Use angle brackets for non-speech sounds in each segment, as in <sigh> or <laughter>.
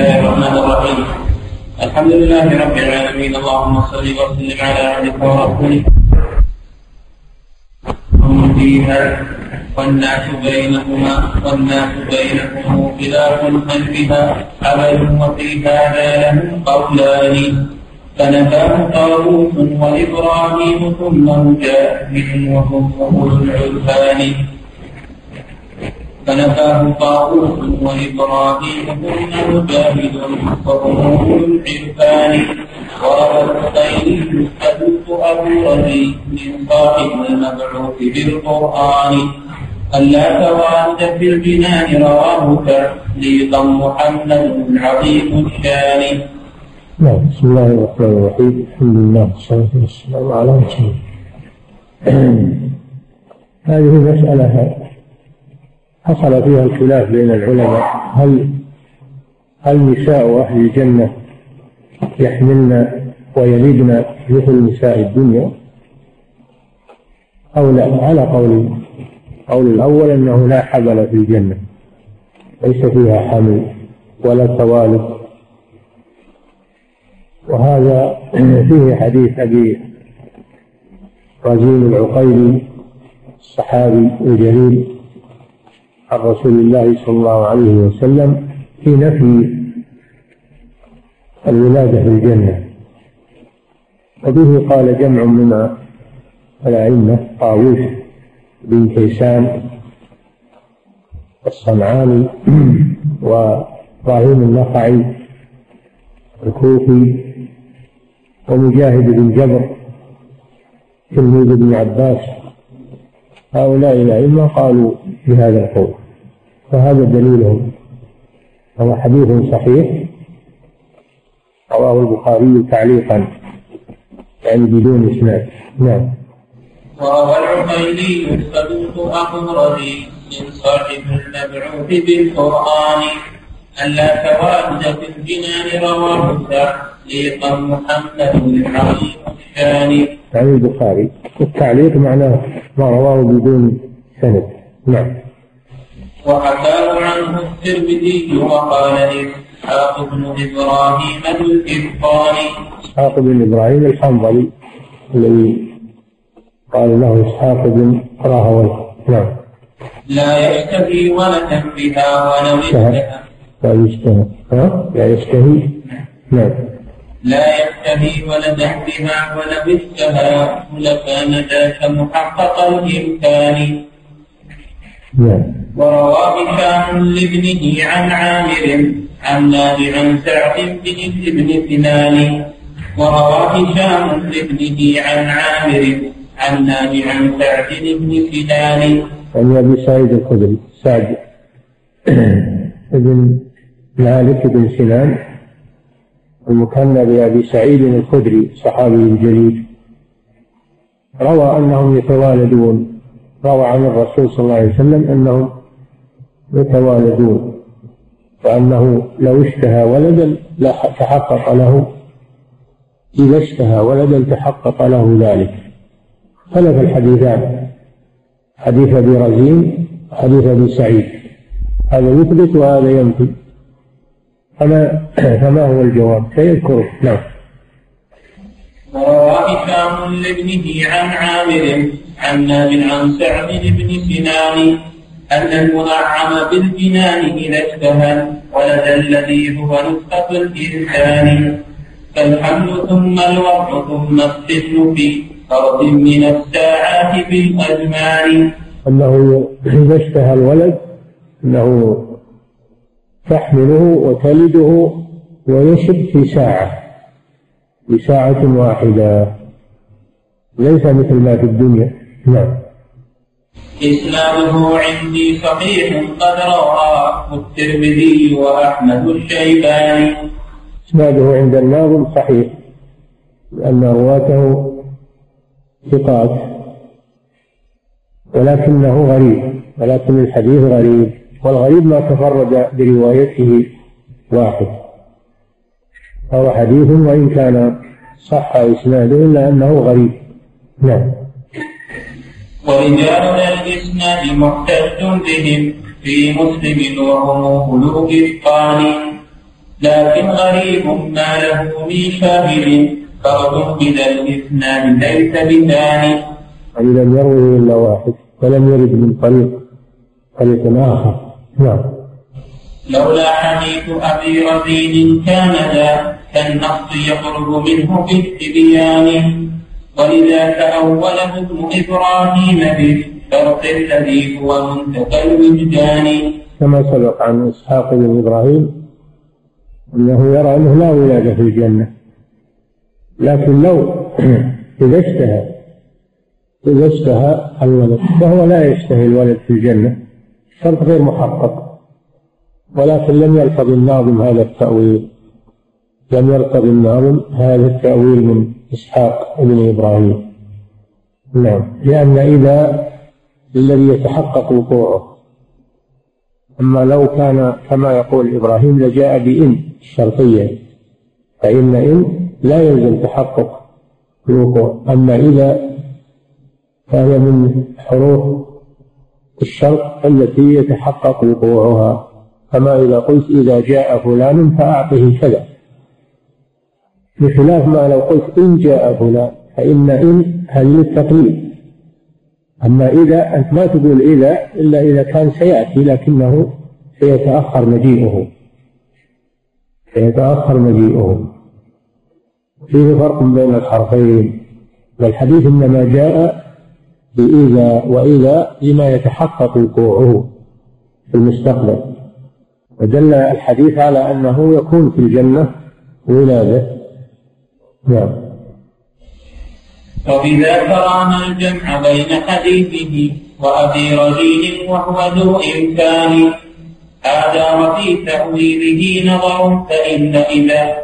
الله الرحمن الرحيم. الحمد لله رب العالمين. اللهم صل وسلم على عبدك ورسولك. هم فيها والناس بينهما والناس بينهم خلاف خلفها. عمل وفي هذا لهم قولان. فنفاه طاووس وإبراهيم ثم مجاهد وهم أولو العرفان. فنفاه طاووس وإبراهيم ثم مجاهد أولو العرفان. وروى الحسين حديث أبو ربيع من صاحب المبعوث بالقرآن. ألا تواد في الجنان رواه تعليقا محمد عظيم الشان. نعم بسم الله الرحمن الرحيم. الحمد لله والصلاة والسلام على رسول الله. <clears throat> هذه مسألة حصل فيها الخلاف بين العلماء. هل هل نساء أهل الجنة يحملن ويلدن مثل نساء الدنيا؟ أو لا؟ على قول قول الأول أنه لا حمل في الجنة. ليس فيها حمل ولا توالد. وهذا <clears throat> فيه حديث أبي رزين العقيلي الصحابي الجليل. عن رسول الله صلى الله عليه وسلم في نفي الولادة في الجنة. وبه قال جمع من الأئمة طاووس بن كيسان الصنعاني <clears throat> وإبراهيم النخعي الكوفي ومجاهد بن جبر تلميذ ابن عباس. هؤلاء الأئمة قالوا بهذا القول. فهذا دليلهم هو حديث صحيح رواه البخاري تعليقا يعني بدون إسناد. نعم. وروى العقيلي الصدوق ربي من صاحب المبعوث بالقرآن ألا توارد في الجنان رواه تعليقا محمد العظيم الشان يعني البخاري. التعليق معناه ما رواه بدون سند. نعم. وحكاه عنه الترمذي وقال إسحاق بن إبراهيم الإبطاني إسحاق بن إبراهيم الحنظلي. الذي قال له إسحاق بن راهوي نعم. لا يشتهي ولدا بها ولو اشتهى. لا يشتهي. ها؟ لا يشتهي. نعم. لا يشتهي ولدا بها ولو اشتهى. لكان ذاك محقق الإمكان نعم وروى هشام لابنه عن عامر عن نافع عن سعد بن ابن سنان. وروى هشام لابنه عن عامر عن نافع عن سعد بن سنان. عن أبي سعيد الخدري سعد بن مالك بن سنان. المكنى بأبي سعيد الخدري صحابي الجليل روى أنهم يتوالدون. روى عن الرسول صلى الله عليه وسلم أنهم يتوالدون وأنه لو اشتهى ولدا تحقق له إذا اشتهى ولدا تحقق له ذلك. خلف الحديثان حديث أبي رزين وحديث أبي سعيد. هذا يثبت وهذا ينفي. فما <clears throat> فما هو الجواب؟ سيذكره. نعم. وروى هشام لابنه عن عامر. عن نافع عن سعد بن سنان أن المنعم بالجنان إذا اشتهى ولد الذي هو نسخة الإنسان. فالحمل ثم الوضع ثم الطفل في فرد من الساعات بالأزمان أنه إذا اشتهى الولد أنه تحمله وتلده ويشب في ساعة في ساعة واحدة. ليس مثل ما في الدنيا. نعم. إسناده عندي صحيح قد رواه الترمذي وأحمد الشيباني. إسناده عند الناظم صحيح لأن رواته ثقات ولكنه غريب ولكن الحديث غريب والغريب ما تفرد بروايته واحد. فهو حديث وإن كان صح إسناده إلا أنه غريب. نعم. ورجال الإسناد محتج بهم في مسلم وهم أولو إتقان لكن غريب ما له من شاهد فرد بذا الإسناد ليس بثاني. لم يروه إلا واحد ولم يرد من طريق طريق آخر. نعم. لولا حديث أبي رزين كان ذا كالنص يخرج منه في التبيان. تأوله ابن إبراهيم بالشرط الذي هو منتفى الوجدان كما سبق عن إسحاق بن إبراهيم أنه يرى أنه لا ولادة في الجنة. لكن لو <clears throat> إذا اشتهى إذا اشتهى الولد فهو لا يشتهي الولد في الجنة. شرط غير محقق. ولكن لم يلفظ الناظم هذا التأويل. لم يلفظ الناظم هذا التأويل من إسحاق بن إبراهيم. نعم. لأن إذا الذي يتحقق وقوعه أما لو كان كما يقول إبراهيم لجاء بإن الشرطية فإن إن لا يلزم تحقق الوقوع. أما إذا فهي من حروف الشرط التي يتحقق وقوعها كما إذا قلت إذا جاء فلان فأعطه كذا. بخلاف ما لو قلت إن جاء فلان فإن إن هل للتقليد أما إذا أنت ما تقول إذا إلا إذا كان سيأتي لكنه سيتأخر مجيئه. سيتأخر مجيئه. فيه فرق بين الحرفين. والحديث إنما جاء بإذا وإذا لما يتحقق وقوعه في المستقبل. ودل الحديث على أنه يكون في الجنة ولادة نعم وبذا ترانا الجمع بين حديثه وأبي رجيل وهو ذو إمكان هذا وفي تأويله نظر فإن إذا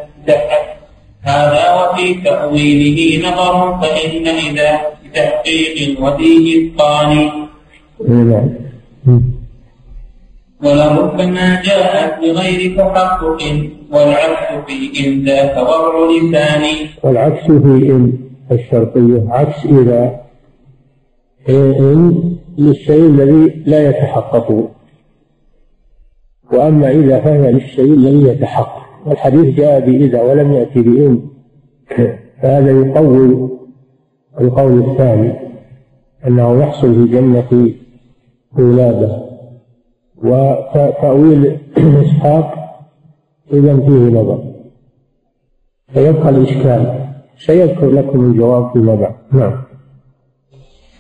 هذا وفي تأويله نظر فإن إذا بتحقيق وفيه إتقان نعم. ولربما جاءت بغير تحقق والعكس في إن ذاك وضع لسان والعكس في إن الشرطية عكس إذا إن للشيء الذي لا يتحقق. وأما إذا فهي للشيء الذي يتحقق والحديث جاء بإذا ولم يأتي بإن فهذا يقوي القول الثاني أنه يحصل في جنة ولادة وتأويل إسحاق إذا فيه نظر. فيبقى الإشكال. سيذكر لكم الجواب فيما بعد نعم.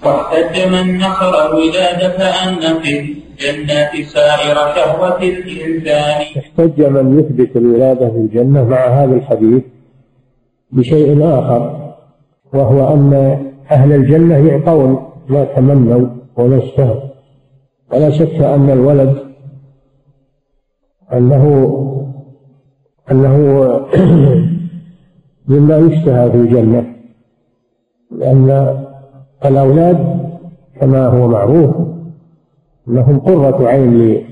واحتج من نصر الولادة أن في الجنة سائر شهوة الإنسان. احتج من يثبت الولادة في الجنة مع هذا الحديث بشيء آخر وهو أن أهل الجنة يعطون ما تمنوا وما اشتهوا ولا شك أن الولد أنه أنه <clears throat> مما يشتهى في الجنة لأن الأولاد كما هو معروف أنهم قرة عين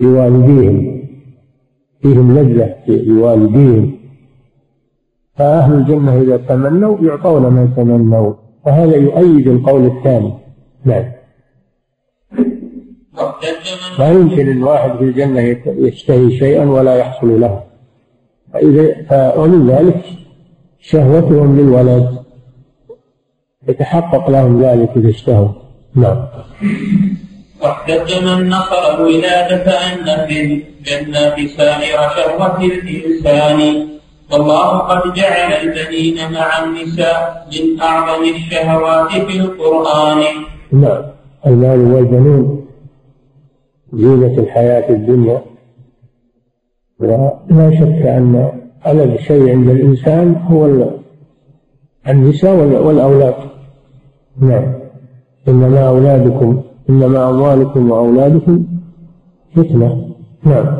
لوالديهم فيهم لذة لوالديهم. فأهل الجنة إذا تمنوا يعطون ما يتمنون وهذا يؤيد القول الثاني. نعم. لا يمكن أن واحد في الجنة يشتهي شيئا ولا يحصل له. فإذا ذلك شهوتهم للولد. يتحقق لهم ذلك إذا اشتهوا. نعم. واحتج من نصر الولادة أن في الجنة سائر شهوة الإنسان. والله قد جعل البنين مع النساء من أعظم الشهوات في القرآن. نعم. المال والبنون زينة الحياة الدنيا. ولا شك أن ألد شيء عند الإنسان هو النساء والأولاد. نعم. إنما أولادكم إنما أموالكم وأولادكم فتنة. نعم.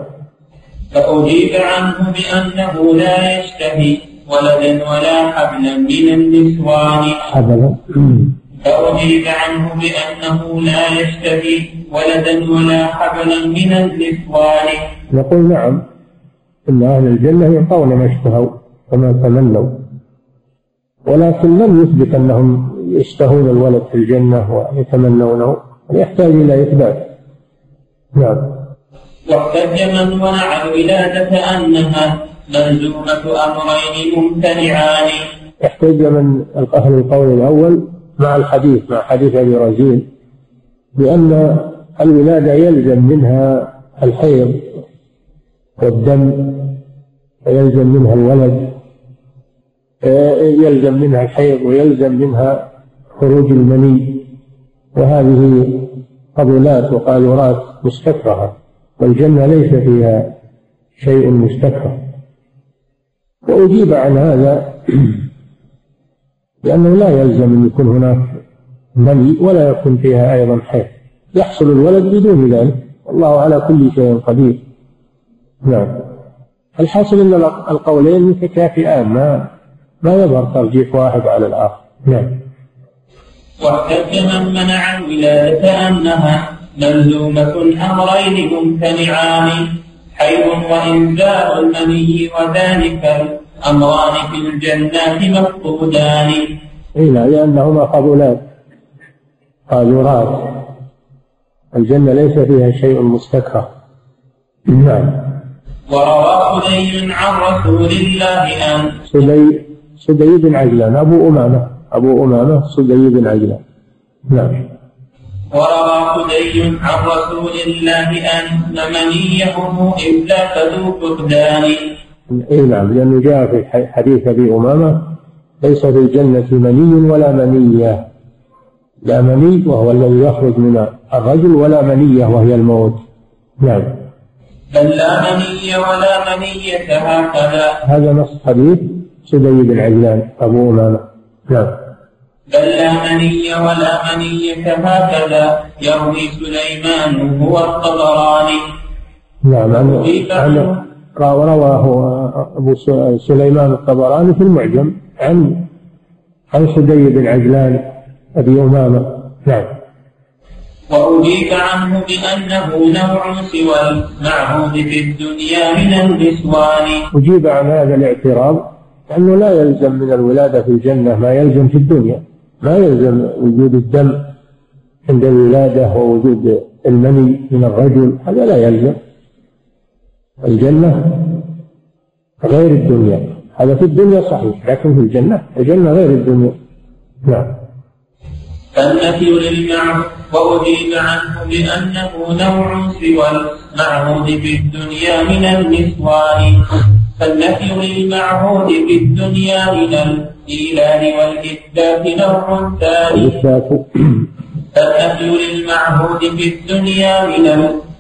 فأجيب عنه بأنه لا يشتهي ولدا ولا حبلا من النسوان. حبلا. فأجيب عنه بأنه لا يشتهي ولدا ولا حبلا من النسوان. نقول نعم إن أهل الجنة يعطون ما اشتهوا وما تمنوا ولكن لم يثبت أنهم يشتهون الولد في الجنة ويتمنونه يحتاج إلى إثبات؟ نعم. واحتج من منع الولادة أنها ملزومة أمرين ممتنعان. احتج من أهل القول الأول مع الحديث مع حديث أبي رزين بأن الولادة يلزم منها الحيض والدم ويلزم منها الولد يلزم منها الحيض ويلزم منها خروج المني. وهذه فضلات وقاذورات مستكرهة والجنة ليس فيها شيء مستكره. وأجيب عن هذا <clears throat> لأنه لا يلزم أن يكون هناك مني ولا يكون فيها أيضا حيض. يحصل الولد بدون ذلك. والله على كل شيء قدير. نعم. الحاصل أن القولين متكافئان. ما ما يظهر ترجيح واحد على الآخر. نعم. واحتج من منع الولادة أنها ملزومة أمرين ممتنعان حيض وإنزال المني وذلك الأمران في الجنات مفقودان. إيه لأنهما قبولات قاذورات الجنة ليس فيها شيء مستكره نعم. وروى خدي عن رسول الله أن سدي سدي بن عجلان. أبو أمامة. أبو أمامة سدي بن عجلان. نعم. وروى خدي عن رسول الله أن منيه إلا ذو فقدان اي نعم لأنه جاء في حديث أبي أمامة ليس في الجنة مني ولا منية. لا مني وهو الذي يخرج من الرجل ولا منية وهي الموت. نعم. بل لا مني ولا منية هكذا. هذا نص حديث سدي بن عجلان أبو أمامة. نعم. بل لا مني ولا منية هكذا. يروي سليمان هو الطبراني. نعم عن رواه أبو سليمان الطبراني في المعجم عن عن سدي بن عجلان أبي أمامة. نعم. وأجيب عنه بأنه نوع سوى المعهود في الدنيا من النسوان. أجيب عن هذا الاعتراض أنه لا يلزم من الولادة في الجنة ما يلزم في الدنيا. ما يلزم وجود الدم عند الولادة ووجود المني من الرجل هذا لا يلزم. الجنة غير الدنيا. هذا في الدنيا صحيح لكن في الجنة الجنة غير الدنيا. نعم. فالنفي للمعهود وأجيب عنه بأنه نوع سوى المعهود في الدنيا من النسوان. فالنفي للمعهود في الدنيا من الإيلان والإثبات نوع ثاني. فالنفي للمعهود في الدنيا من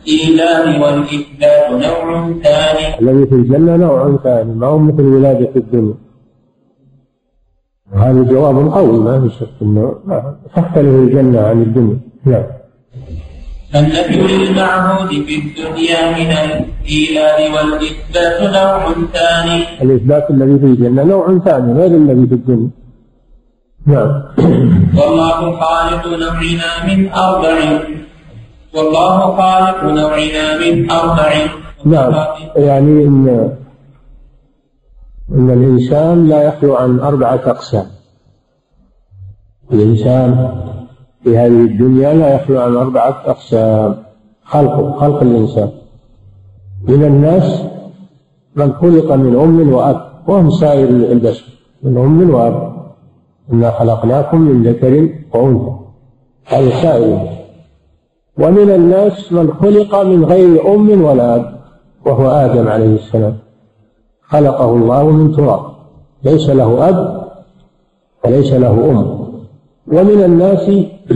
الإيلان والإثبات نوع ثاني. الذي في الجنة نوع ثاني ما هو مثل ولادة الدنيا. هذا جواب قوي ما في شك إنه تختلف الجنة عن الدنيا. نعم. النفي للمعهود في الدنيا من الإيلان والإثبات نوع ثاني. الإثبات الذي في الجنة نوع ثاني غير الذي في الدنيا. نعم. والله خالق نوعنا من أربع والله خالق نوعنا من أربع نعم. يعني إن إن الإنسان لا يخلو عن أربعة أقسام. الإنسان في هذه الدنيا لا يخلو عن أربعة أقسام. خلقه خلق الإنسان. من الناس من خلق من أم وأب وهم سائر البشر. من أم وأب. إنا خلقناكم من ذكر وأنثى. هذا سائر. ومن الناس من خلق من غير أم ولا أب وهو آدم عليه السلام. خلقه الله من تراب. ليس له أب وليس له أم. ومن الناس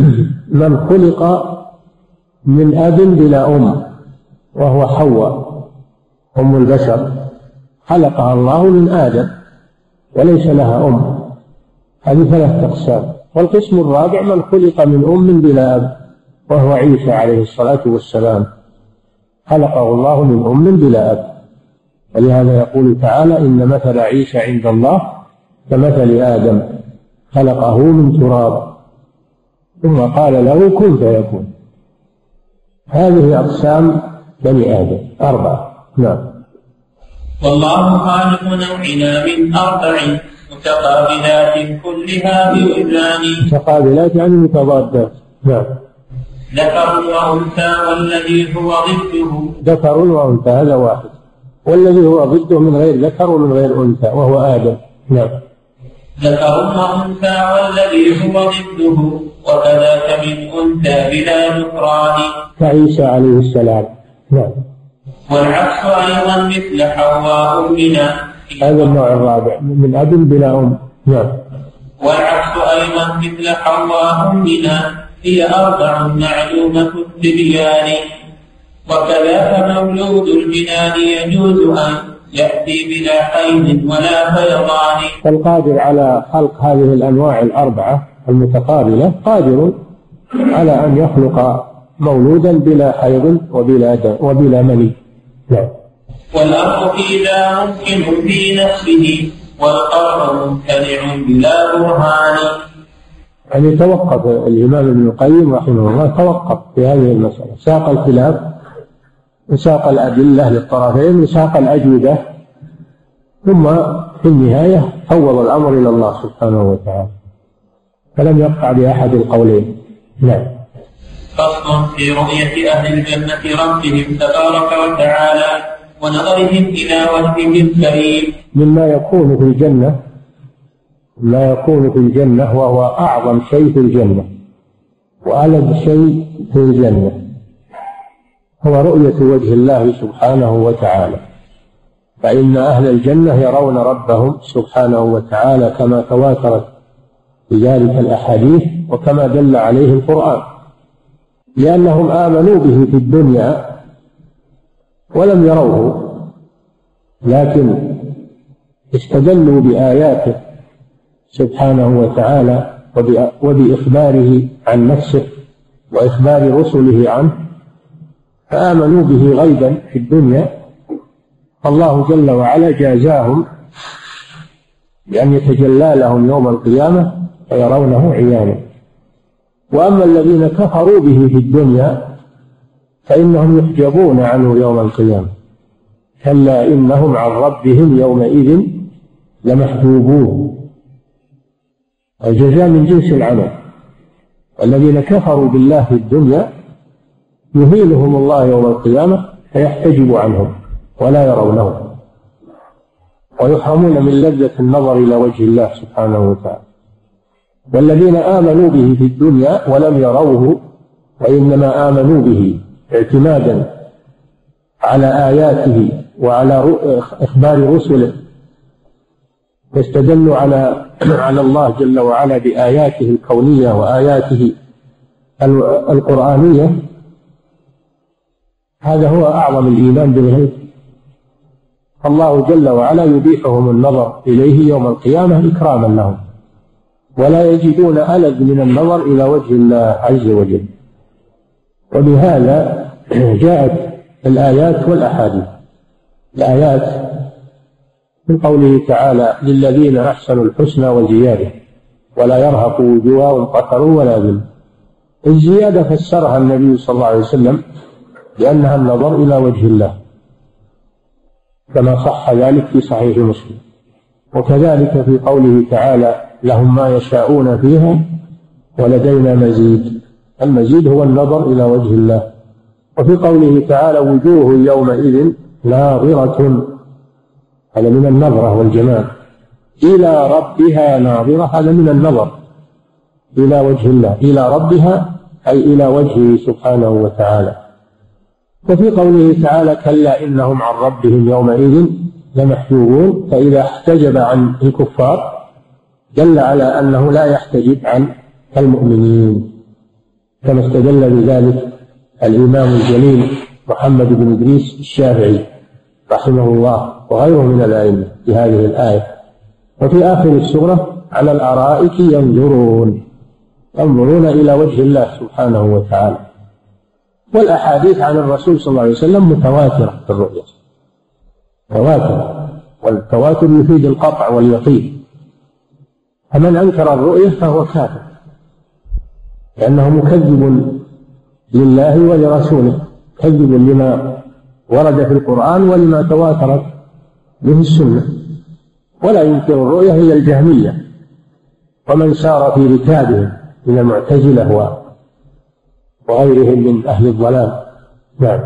<clears throat> من خلق من أب بلا أم وهو حواء أم البشر. خلقها الله من آدم وليس لها أم. هذه ثلاثة أقسام. والقسم الرابع من خلق من أم بلا أب. وهو عيسى عليه الصلاة والسلام. خلقه الله من أم بلا أب. ولهذا يقول تعالى إن مثل عيسى عند الله كمثل آدم. خلقه من تراب. ثم قال له كن فيكون. هذه أقسام بني آدم. أربعة. نعم. والله خالق نوعنا من أربع متقابلات كلها بوزان متقابلات يعني متضادات. نعم. ذكر وأنثى والذي هو ضده. ذكر وأنثى هذا واحد. والذي هو ضده من غير ذكر ومن غير أنثى وهو آدم. نعم. ذكر وأنثى والذي هو ضده وكذاك من أنثى بلا ذكران. كعيسى عليه السلام. نعم. والعكس أيضا مثل حواء أمنا. هذا النوع الرابع من أب بلا أم. نعم. والعكس أيضا مثل حواء أمنا. هي أربع معلومة التبيان وكذاك مولود الجنان يجوز أن يأتي بلا حيض ولا فيضان. فالقادر على خلق هذه الأنواع الأربعة المتقابلة قادر على أن يخلق مولودا بلا حيض وبلا دم وبلا مني. نعم. والأمر في ذا ممكن في نفسه والقرب ممتنع بلا برهان. يعني توقف الإمام ابن القيم رحمه الله توقف في هذه المسألة. ساق الخلاف وساق الأدلة للطرفين وساق الأجوبة. ثم في النهاية فوض الأمر إلى الله سبحانه وتعالى. فلم يقع بأحد القولين. نعم. فصل في رؤية أهل الجنة ربهم تبارك وتعالى ونظرهم إلى وجهه الكريم. مما يكون في الجنة ما يكون في الجنة وهو أعظم شيء في الجنة وألذ شيء في الجنة هو رؤية وجه الله سبحانه وتعالى. فإن أهل الجنة يرون ربهم سبحانه وتعالى كما تواترت بذلك الأحاديث وكما دل عليه القرآن. لأنهم آمنوا به في الدنيا ولم يروه لكن استدلوا بآياته سبحانه وتعالى وبإخباره عن نفسه وإخبار رسله عنه فآمنوا به غيبا في الدنيا. فالله جل وعلا جازاهم بأن يتجلى لهم يوم القيامة فيرونه عيانا. وأما الذين كفروا به في الدنيا فإنهم يحجبون عنه يوم القيامة. كلا إنهم عن ربهم يومئذ لمحجوبون. الجزاء من جنس العمل. الذين كفروا بالله في الدنيا يهينهم الله يوم القيامة فيحتجب عنهم ولا يرونه ويحرمون من لذة النظر إلى وجه الله سبحانه وتعالى. والذين آمنوا به في الدنيا ولم يروه وإنما آمنوا به اعتمادا على آياته وعلى إخبار رسله واستدلوا على <clears throat> على الله جل وعلا بآياته الكونية وآياته القرآنية. هذا هو أعظم الإيمان بالغيب الله جل وعلا يبيحهم النظر إليه يوم القيامة إكراما لهم. ولا يجدون ألذ من النظر إلى وجه الله عز وجل. وبهذا <clears throat> جاءت الآيات والأحاديث. الآيات من قوله تعالى للذين أحسنوا الحسنى وزيادة ولا يرهق وجوههم قتر ولا ذل. الزيادة فسرها النبي صلى الله عليه وسلم بأنها النظر إلى وجه الله كما صح ذلك في صحيح مسلم. وكذلك في قوله تعالى لهم ما يشاءون فيها ولدينا مزيد. المزيد هو النظر إلى وجه الله. وفي قوله تعالى وجوه يومئذ ناظرة هذا من النظرة والجمال. إلى ربها ناظرة هذا من النظر. إلى وجه الله. إلى ربها أي إلى وجهه سبحانه وتعالى. وفي قوله تعالى كلا إنهم عن ربهم يومئذ لمحجوبون فإذا احتجب عن الكفار دل على أنه لا يحتجب عن المؤمنين. كما استدل بذلك الإمام الجليل محمد بن إدريس الشافعي. رحمه الله وغيره من الأئمة في هذه الآية. وفي آخر السورة على الأرائك ينظرون ينظرون إلى وجه الله سبحانه وتعالى. والأحاديث عن الرسول صلى الله عليه وسلم متواترة في الرؤية. تواتر والتواتر يفيد القطع واليقين. فمن أنكر الرؤية فهو كافر. لأنه مكذب لله ولرسوله كذب لما ورد في القرآن ولما تواترت به السنة. ولا ينكر الرؤية إلا الجهمية. ومن سار في ركابهم من المعتزلة وغيرهم من أهل الضلال. نعم.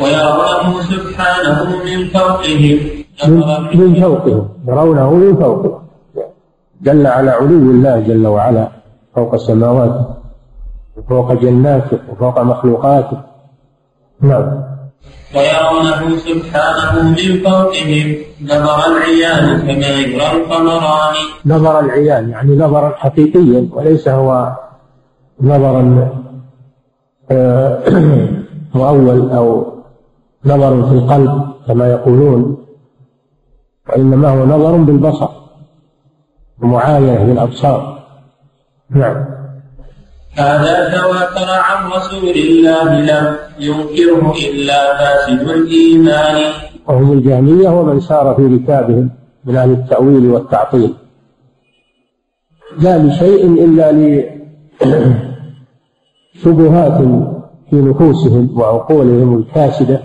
ويرونه سبحانه من فوقهم. من فوقهم. يرونه من فوقهم. دل على علو الله جل وعلا فوق سماواته وفوق جناته وفوق مخلوقاته. نعم. ويرونه سبحانه من فوقهم نظر العيان كما يرى القمران. نظر العيان يعني نظرا حقيقيا وليس هو نظرا آه، <clears throat> مؤول أو نظر في القلب كما يقولون وإنما هو نظر بالبصر ومعاينة بالأبصار نعم. هذا تواتر عن رسول الله لم ينكره إلا فاسد الإيمان. وهم الجهمية ومن سار في ركابهم من أهل التأويل والتعطيل. لا لشيء إلا لشبهات <clears throat> في نفوسهم وعقولهم الكاسدة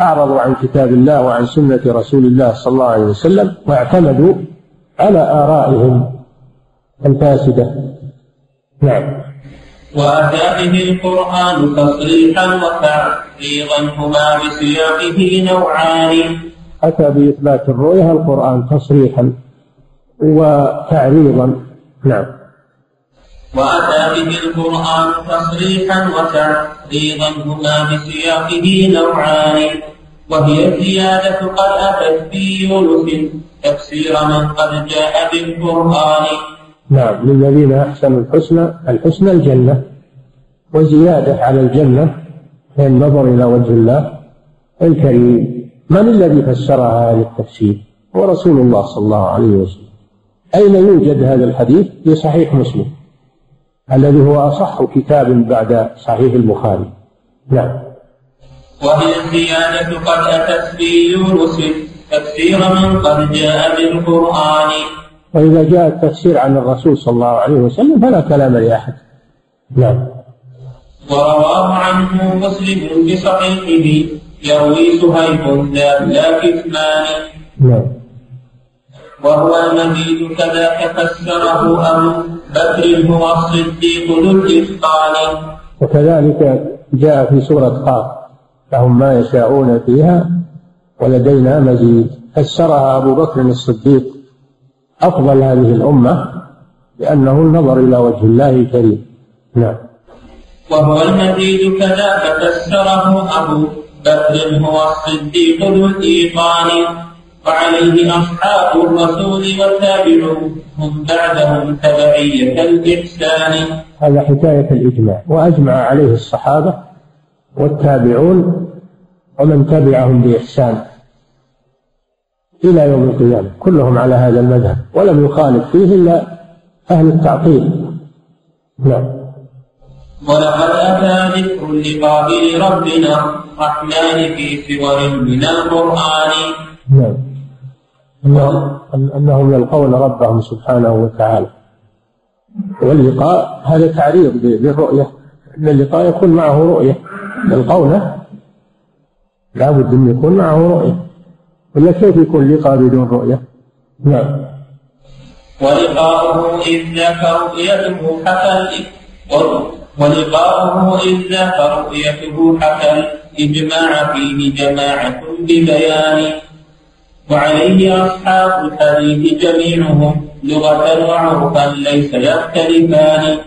أعرضوا عن كتاب الله وعن سنة رسول الله صلى الله عليه وسلم واعتمدوا على آرائهم الفاسدة. نعم. وأتى به القرآن تصريحا وتعريضا هما بسياقه نوعان. أتى بإثبات الرؤية القرآن تصريحا وتعريضا. نعم. وأتى به القرآن تصريحا وتعريضا هما بسياقه نوعان. وهي الزيادة قد أتت في يونس. تفسير من قد جاء بالقرآن. نعم للذين أحسنوا الحسنى الحسنى الجنة وزيادة على الجنة هي النظر إلى وجه الله الكريم. من الذي فسرها هذا التفسير هو رسول الله صلى الله عليه وسلم. أين يوجد هذا الحديث؟ في صحيح مسلم الذي هو أصح كتاب بعد صحيح البخاري. نعم. وهي الزيادة قد أتت في يونس تفسير من قد جاء بالقرآن. وإذا جاء التفسير عن الرسول صلى الله عليه وسلم فلا كلام لأحد. نعم. ورواه عنه مسلم بصحيحه يروي سهيب لا كتمان. نعم. وهو المزيد كذاك فسره أبو بكر هو الصديق ذو الإتقان وكذلك جاء في سورة قاف لهم ما يشاءون فيها ولدينا مزيد. فسرها أبو بكر الصديق. أفضل هذه الأمة لأنه النظر إلى وجه الله الكريم نعم. وهو المزيد كذاك فسره أبو بكر هو الصديق ذو الإيقان وعليه أصحاب الرسول والتابعون هم بعدهم تبعية الإحسان. هذا حكاية الإجماع. وأجمع عليه الصحابة والتابعون ومن تبعهم بإحسان. إلى يوم القيامة. كلهم على هذا المذهب ولم يخالف فيه إلا أهل التعطيل. نعم. ولقد أتى ذكر لقابل ربنا الرحمن في سور من القرآن. نعم. أنهم, أنهم يلقون ربهم سبحانه وتعالى. واللقاء هذا تعريض للرؤية أن اللقاء يكون معه رؤية. يلقونه لابد أن يكون معه رؤية. ولا كيف يكون لقاء بدون رؤية. نعم. ولقاؤه إذ ذاك رؤيته حكى ولقاؤه إذ ذاك رؤيته حكى الإجماع فيه جماعة ببيان. وعليه أصحاب الحديث جميعهم لغة وعرفا ليس يختلفان.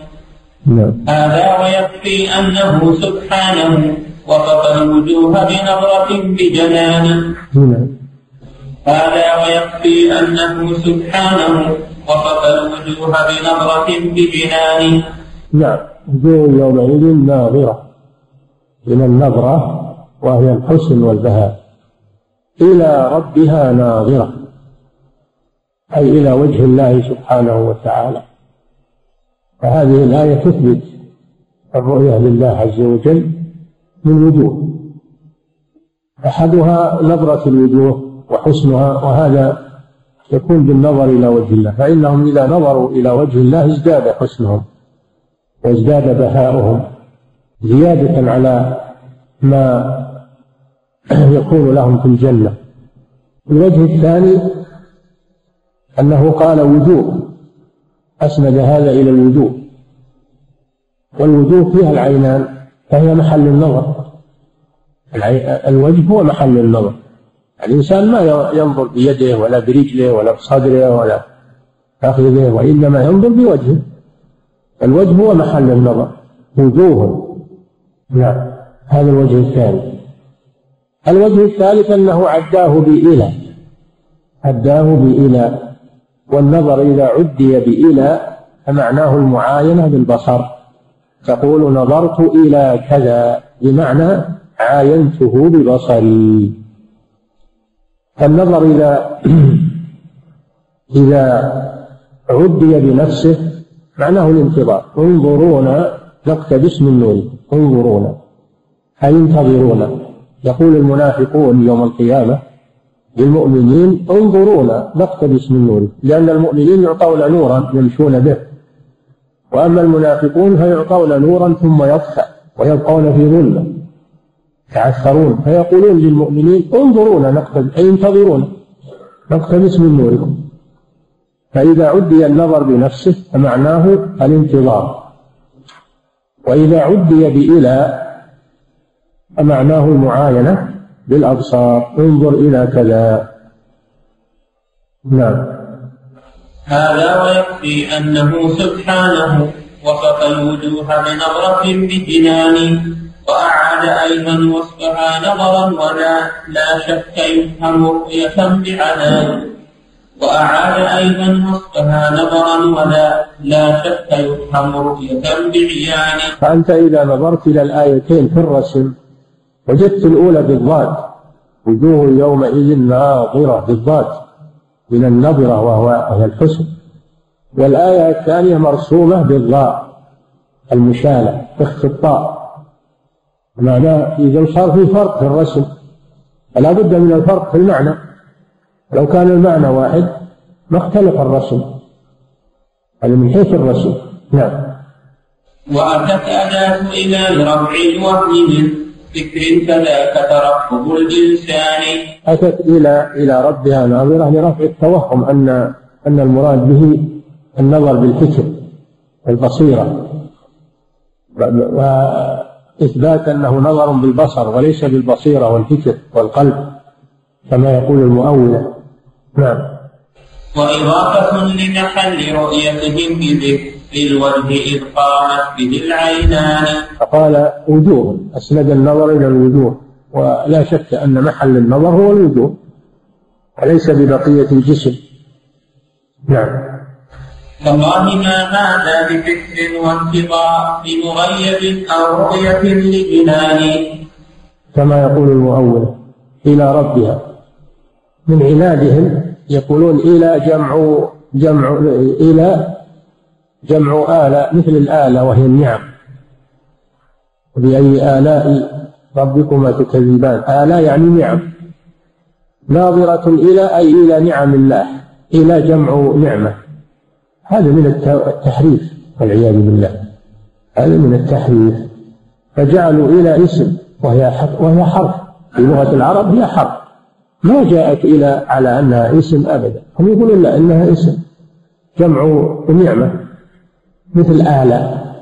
نعم. هذا ويكفي أنه سبحانه وصف الوجوه بنظرة بجنان. هذا ويكفي أنه سبحانه وصف الوجوه بنظرة بجنان نعم. وجوه يومئذ ناظرة من النظرة وهي الحسن والبهاء. إلى ربها ناظرة. أي إلى وجه الله سبحانه وتعالى. فهذه الآية تثبت الرؤية لله عز وجل من وجوه. أحدها نظرة الوجوه وحسنها وهذا يكون بالنظر إلى وجه الله. فإنهم إذا نظروا إلى وجه الله ازداد حسنهم وازداد بهاؤهم زيادة على ما <clears throat> يكون لهم في الجنة. الوجه الثاني أنه قال وجوه أسند هذا إلى الوجوه والوجوه فيها العينان فهي محل النظر. الوجه هو محل النظر. الإنسان ما ينظر بيده ولا برجله ولا بصدره ولا فخذه وإنما ينظر بوجهه. الوجه هو محل النظر وجوه. نعم هذا الوجه الثاني. الوجه الثالث أنه عداه بإلى عداه بإلى. والنظر إذا عدي بإلى فمعناه المعاينة بالبصر. تقول نظرت إلى كذا بمعنى عاينته ببصري. فالنظر إذا <clears throat> إذا عدي بنفسه معناه الانتظار. انظرونا نقتبس من نوركم انظرونا. أي انتظرونا. يقول المنافقون يوم القيامة للمؤمنين انظرونا نقتبس من نوركم لأن المؤمنين يعطون نورا يمشون به. وأما المنافقون فيعطون نورا ثم يطفأ ويبقون في ظلمة. يتعثرون فيقولون للمؤمنين انظرونا نقتبس أي انتظرونا. نقتبس من نوركم. فإذا عدي النظر بنفسه فمعناه الانتظار. وإذا عدي بإلى فمعناه المعاينة بالأبصار. انظر إلى كذا. نعم. هذا ويكفي أنه سبحانه وصف الوجوه بنظرة بجنان. وأعاد أيضا وصفها نظرا ولا لا شك يفهم رؤية بعنان وأعاد أيضا وصفها نظرا ولا لا شك يفهم رؤية بعيان. فأنت إذا نظرت إلى الآيتين في الرسم وجدت الأولى بالضاد وجوه يومئذ ناظرة بالضاد من النظرة وهو الحسن. والآية الثانية مرسومة بالضاء المشالة الطاء معناه إذا صار في فرق في الرسم. فلا بد من الفرق في المعنى. لو كان المعنى واحد ما اختلف الرسم. هذا من حيث الرسم. نعم. وأتت أداة إلى رفع الوهم من فكر كذاك ترقب الإنسان. أتت إلى إلى ربها ناظرة لرفع التوهم أن أن المراد به النظر بالفكر والبصيرة وإثبات أنه نظر بالبصر وليس بالبصيرة والفكر والقلب كما يقول المؤولة نعم. وإضافة لمحل رؤيتهم بذكر الوجه إذ قامت به العينان. فقال وجوه أسند النظر إلى الوجوه ولا شك أن محل النظر هو الوجوه وليس ببقية الجسم. نعم. فالله ما هذا بفكر وانتظار بمغيب أو رؤية لجنان كما يقول المؤول إلى ربها. من عنادهم يقولون إلى جمع جمع إلى جمع آلة مثل الآلة وهي النعم. وبأي آلاء ربكما تكذبان؟ آلاء يعني نعم. ناظرة إلى أي إلى نعم الله إلى جمع نعمة. هذا من التحريف والعياذ بالله. هذا من التحريف. فجعلوا إلى اسم وهي وهي حرف. في لغة العرب هي حرف. ما جاءت إلى على أنها اسم أبدا. هم يقولون لا إنها اسم. جمع نعمة مثل آلاء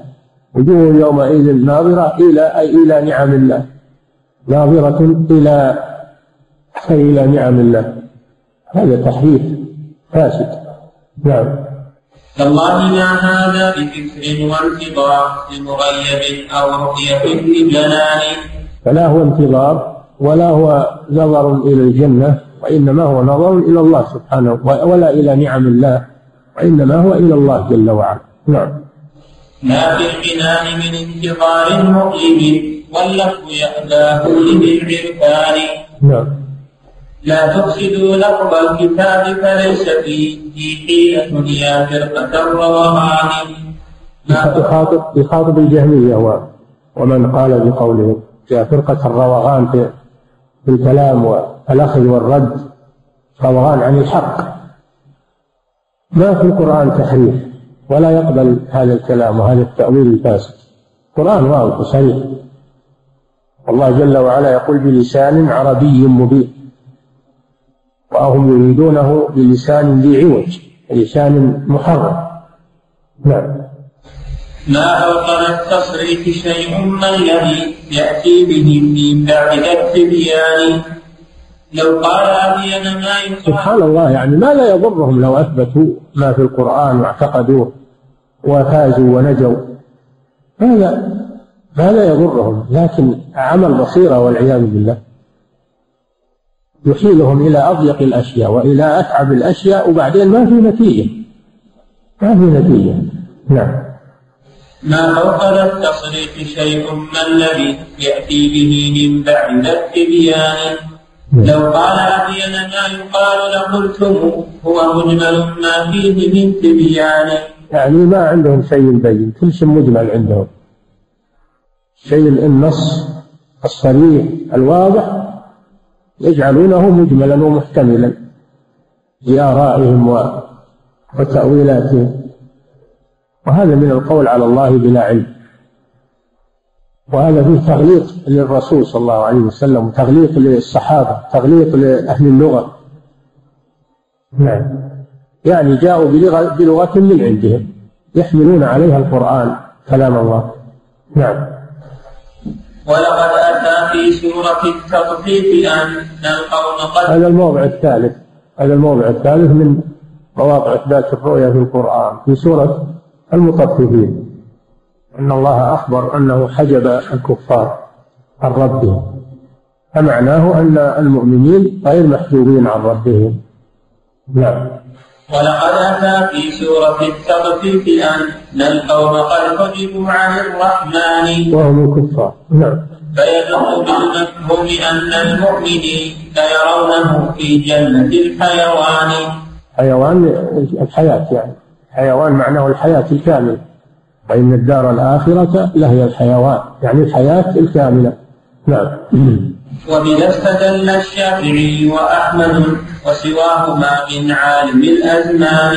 وجوه يومئذ ناظرة إلى أي إلى نعم الله. ناظرة إلى أي إلى نعم الله. هذا تحريف فاسد. نعم. تالله ما هذا بفكر وانتظار لمغيب أو رؤية لجلال فلا هو انتظار ولا هو نظر إلى الجنة وإنما هو نظر إلى الله سبحانه ولا إلى نعم الله وإنما هو إلى الله جل وعلا. نعم. ما في الجنان من انتظار مؤلم واللفظ يأباه لذي العرفان. نعم. لا تفسدوا لفظ الكتاب فليس فيه حيلة يا فرقة الروهان يخاطب يخاطب الجهمية ومن قال بقوله يا فرقة الروغان في الكلام والأخذ والرد روغان عن الحق. ما في القرآن تحريف ولا يقبل هذا الكلام وهذا التأويل الفاسد. القرآن واضح وصريح والله جل وعلا يقول بلسان عربي مبين. وهم يريدونه بلسان ذي عوج لسان محرم. نعم. ما أوقن التصريف شيء ما الذي يأتي به من بعد التبيان لو قال أبين ما يقال. سبحان الله يعني ما لا يضرهم لو أثبتوا ما في القرآن واعتقدوه وفازوا ونجوا. هذا ما لا يضرهم لكن عمل بصيرة والعياذ بالله. يحيلهم إلى أضيق الأشياء وإلى أتعب الأشياء وبعدين ما في نتيجة. ما في نتيجة. نعم. ما فوق التصريح شيء ما الذي يأتي به من بعد التبيان؟ لو قال أبين ما يقال لقلتم هو مجمل ما فيه من تبيان. يعني ما عندهم شيء بين كل شيء مجمل عندهم. شيء النص الصريح الواضح. يجعلونه مجملا ومحتملا لآرائهم وتأويلاتهم. وهذا من القول على الله بلا علم. وهذا فيه تغليط للرسول صلى الله عليه وسلم وتغليط للصحابة تغليط لأهل اللغة. نعم. يعني جاءوا بلغة من عندهم يحملون عليها القرآن كلام الله. نعم. ولقد في سورة التطفيف أن القوم قد هذا الموضع الثالث. هذا الموضع الثالث من مواضع إثبات الرؤيا في القرآن في سورة المطففين. أن الله أخبر أنه حجب الكفار عن ربهم. فمعناه أن المؤمنين غير محجوبين عن ربهم. نعم. ولقد أتى في سورة التطفيف أن القوم قد حجبوا عن الرحمن. وهم الكفار. نعم. فيدل بالمفهوم أن المؤمنين يرونه في جنة الحيوان. حيوان الحياة يعني. حيوان معناه الحياة الكاملة. وإن الدار الآخرة لهي الحيوان. يعني الحياة الكاملة. نعم. وبذا استدل الشافعي وأحمد وسواهما من عالم الأزمان.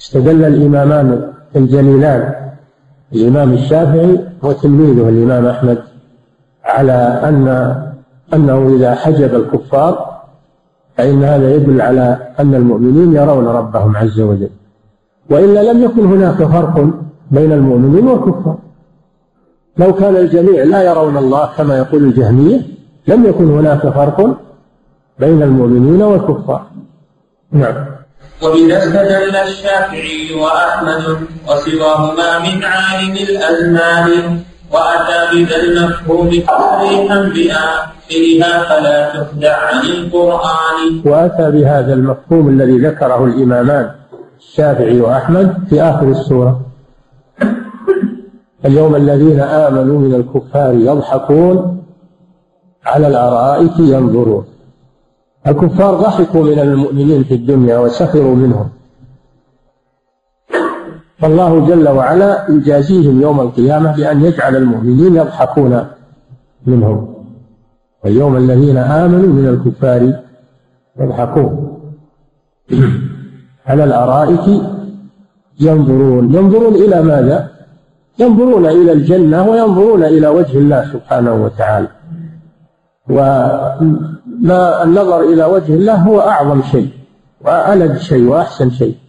استدل الإمامان الجليلان. الإمام الشافعي وتلميذه الإمام أحمد. على أن أنه إذا حجب الكفار فإن هذا يدل على أن المؤمنين يرون ربهم عز وجل. وإلا لم يكن هناك فرق بين المؤمنين والكفار. لو كان الجميع لا يرون الله كما يقول الجهمية لم يكن هناك فرق بين المؤمنين والكفار. نعم. وبذا استدل الشافعي وأحمد وسواهما من عالم الأزمان. وأتى بذا المفهوم تصريحا بآخرها فلا تخدع عن القرآن. وأتى بهذا المفهوم الذي ذكره الإمامان الشافعي وأحمد في آخر السورة. اليوم الذين آمنوا من الكفار يضحكون على الأرائك ينظرون. الكفار ضحكوا من المؤمنين في الدنيا وسخروا منهم. فالله جل وعلا يجازيهم يوم القيامة بأن يجعل المؤمنين يضحكون منهم. واليوم الذين آمنوا من الكفار يضحكون. <clears throat> على الأرائك ينظرون. ينظرون إلى ماذا؟ ينظرون إلى الجنة وينظرون إلى وجه الله سبحانه وتعالى. وما النظر إلى وجه الله هو أعظم شيء وألد شيء وأحسن شيء.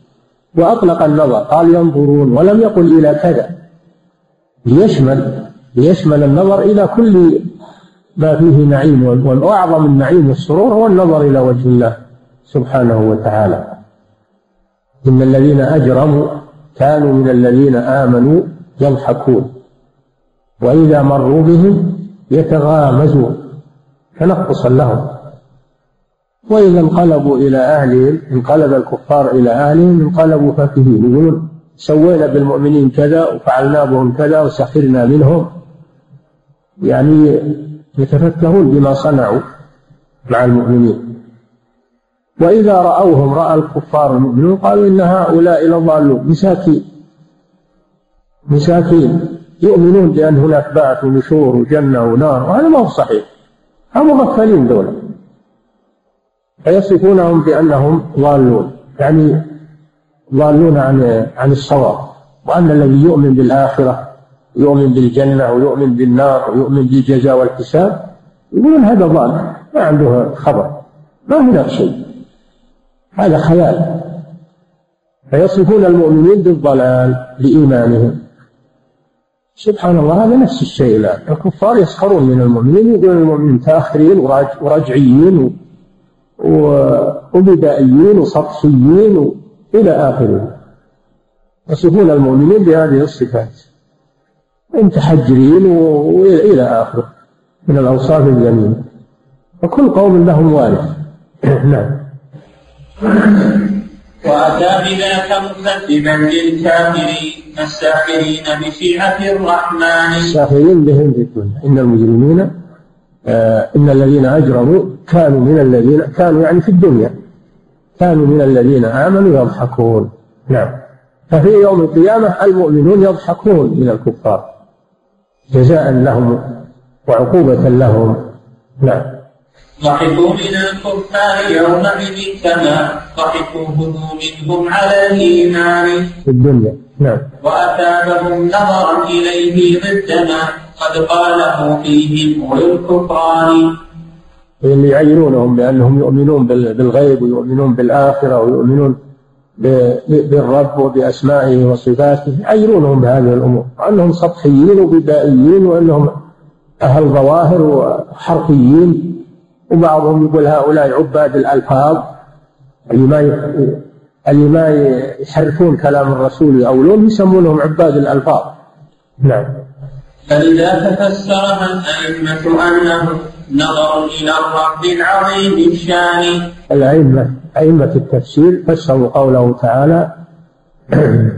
وأطلق النظر قال ينظرون ولم يقل إلى كذا. ليشمل ليشمل النظر إلى كل ما فيه نعيم وأعظم النعيم والسرور هو النظر إلى وجه الله سبحانه وتعالى. إن الذين أجرموا كانوا من الذين آمنوا يضحكون وإذا مروا بهم يتغامزون تنقصا لهم. وإذا انقلبوا إلى أهلهم انقلب الكفار إلى أهلهم انقلبوا فكهين. يقولون سوينا بالمؤمنين كذا وفعلنا بهم كذا وسخرنا منهم. يعني يتفكهون بما صنعوا مع المؤمنين. وإذا رأوهم رأى الكفار المؤمنون قالوا إن هؤلاء لضالون مساكين. مساكين. يؤمنون بأن هناك بعث ونشور وجنة ونار وهذا ما هو صحيح. هم مغفلين دولة. فيصفونهم بأنهم ضالون يعني ضالون عن عن الصواب وأن الذي يؤمن بالآخرة يؤمن بالجنة ويؤمن بالنار ويؤمن بالجزاء والحساب يقولون هذا ضال ما عنده خبر ما هناك شيء هذا خيال. فيصفون المؤمنين بالضلال لإيمانهم. سبحان الله هذا نفس الشيء الآن. الكفار يسخرون من المؤمنين يقولون المؤمنين تاخرين ورجعيين وبدائيين وسطحيين إلى آخره. يصفون المؤمنين بهذه الصفات. متحجرين وإلى آخره. من الأوصاف الجميلة. وكل قوم لهم وارث. <clears throat> نعم. وأتى بذاك مكذبا للكافرين الساخرين بشيعة الرحمن. الساخرين بهم في الدنيا إن المجرمين إن الذين أجرموا كانوا من الذين كانوا يعني في الدنيا. كانوا من الذين آمنوا يضحكون. نعم. ففي يوم القيامة المؤمنون يضحكون من الكفار. جزاء لهم وعقوبة لهم. نعم. ضحكوا من الكفار يومئذ كما ضحكوا منهم على الإيمان. في الدنيا. نعم. وأثابهم نظرا إليه ضدما قد قاله فيهم وللكفران اللي يعينونهم بأنهم يؤمنون بالغيب ويؤمنون بالآخرة ويؤمنون بالرب وبأسمائه وصفاته يعيرونهم بهذه الأمور. وأنهم سطحيين وبدائيين وأنهم أهل ظواهر وحرفيين. وبعضهم يقول هؤلاء عباد الألفاظ. اللي ما اللي ما يحرفون كلام الرسول يأولون يسمونهم عباد الألفاظ. نعم. فإذا تفسرها الأئمة أنه نظر إلى الرب العظيم الشان. الأئمة أئمة التفسير فسروا قوله تعالى <clears throat>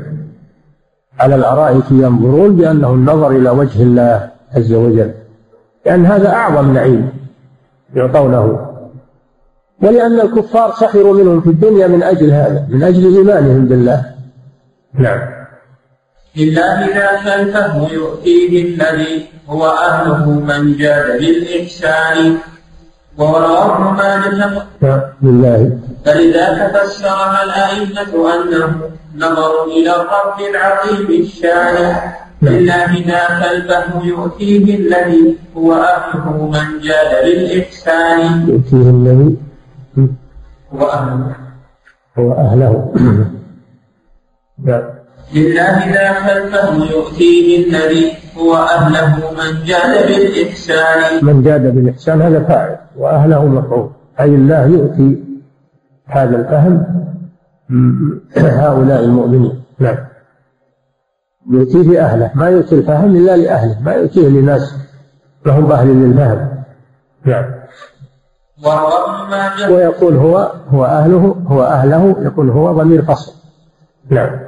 على الأرائك ينظرون بأنه النظر إلى وجه الله عز وجل. لأن هذا أعظم نعيم يعطونه. ولأن الكفار سخروا منهم في الدنيا من أجل هذا من أجل إيمانهم بالله. نعم. لله ذاك الفهم يؤتيه الذي هو أهله من جاد بالإحسان. ورواه مالك نعم لله. فلذا تفسرها الأئمة أنه نظر إلى الرب العظيم الشان. لله ذاك الفهم يؤتيه الذي هو أهله من جاد بالإحسان. يؤتيه الذي هو أهله. هو أهله. <coughs> لله ذاك الفهم يؤتيه الذي هو أهله من جاد بالإحسان. من جاد بالإحسان هذا فاعل. وأهله مفعول. أي الله يؤتي هذا الفهم <clears throat> هؤلاء المؤمنين. نعم. يؤتيه أهله ما يؤتي الفهم إلا لأهله. ما يؤتيه لناس لهم أهل للفهم. نعم. ويقول هو هو أهله هو أهله يقول هو ضمير فصل. نعم.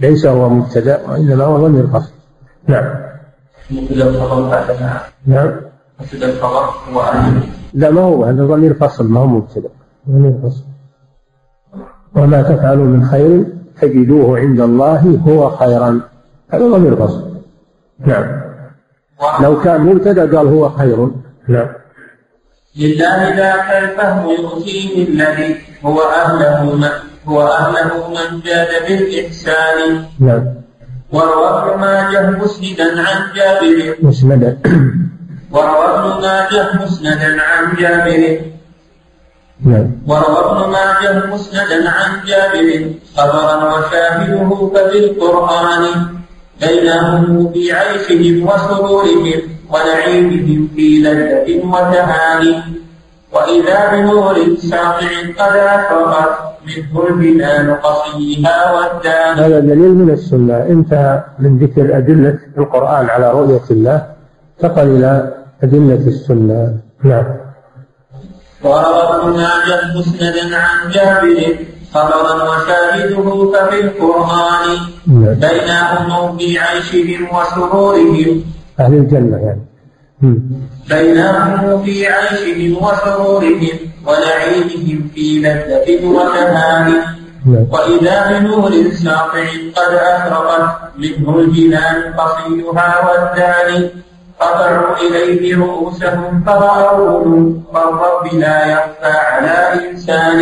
ليس هو مبتدأ وإنما هو ضمير فصل نعم. مبتدأ الخبر بعدها نعم. مبتدأ الخبر هو لا ما هو هذا ضمير فصل ما هو مبتدأ. ضمير فصل وما تفعلوا من خير تجدوه عند الله هو خيرا. هذا ضمير فصل نعم. لو كان مبتدأ قال هو خير. نعم. لله ذاك الفهم يؤتيه الذي هو أهله هو أهله من جاد بالإحسان. نعم. وروى ابن ماجه مسندا عن جابر. مسندا. وروى ابن ماجه مسندا عن جابر. نعم. وروى ابن ماجه مسندا عن جابر. خبرا وشاهده ففي القرآن بينهم في عيشهم وسرورهم ونعيمهم في لذة وتهاني وإذا بنور ساطع قد أفرغت منه البلال قصيها والدان هذا دليل من السنة. انتهى من ذكر أدلة القرآن على رؤية الله انتقل إلى أدلة السنة. نعم. وروى ابن ماجه مسندا عن جابر خبرا وشاهده ففي القرآن. نعم. بينهم في عيشهم وسرورهم. أهل الجنة يعني. بينهم في عيشهم وسرورهم. ونعيمهم في لذة نعم. وإذا بنور ساطع قد أشرقت منه الجنان قصيها والداني. رفعوا إليه رؤوسهم فرأوه فالرب لا يخفى على إنسان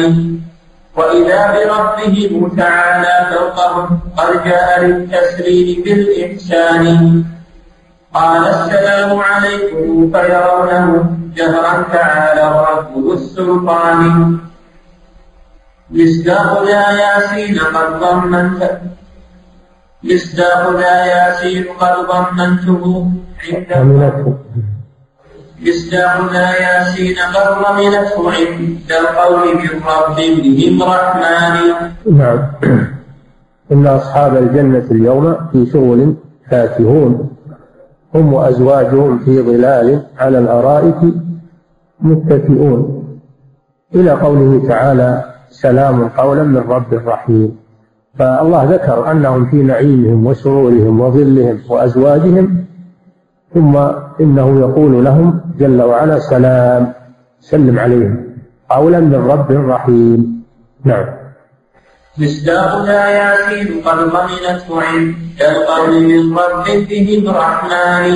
وإذا بربهم تعالى فوقهم قد جاء للتسليم بالإحسان. قال السلام عليكم فيرونه جهرا تعالى ذو السلطان. مصداق يا ياسين قد ضمنت مصداق لا ياسين قد ضمنته. ضمنته مصداق لا ياسين قد ضمنته عند القول من رب بهم رحمن. نعم. <clears throat> إن أصحاب الجنة اليوم في شغل فاكهون هم وأزواجهم في ظلال على الأرائك متكئون. إلى قوله تعالى سلام قولا من رب رحيم. فالله ذكر أنهم في نعيمهم وسرورهم وظلهم وأزواجهم ثم إنه يقول لهم جل وعلا سلام. سلم عليهم قولا من رب رحيم. نعم. مصداق ياسين قد ضمنته عند القول من رب بهم رحمن.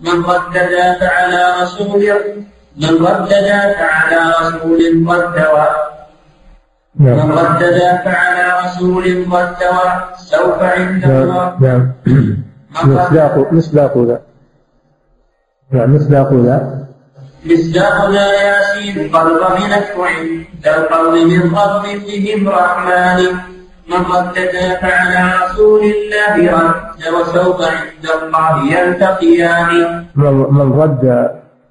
من رد ذا فعلى رسول. من رد ذا فعلى رسول قد نعم. من رد ذا فعلى رسول قد توى سوف عند نعم. نعم. مصداق مصداق ذا. نعم مصداق ذا. مصداق ذا ياسين قد ضمنته عند القول من رب بهم رحمن. من رد ذا فعلى رسول الله رد وسوف عند الله يلتقيان. من رد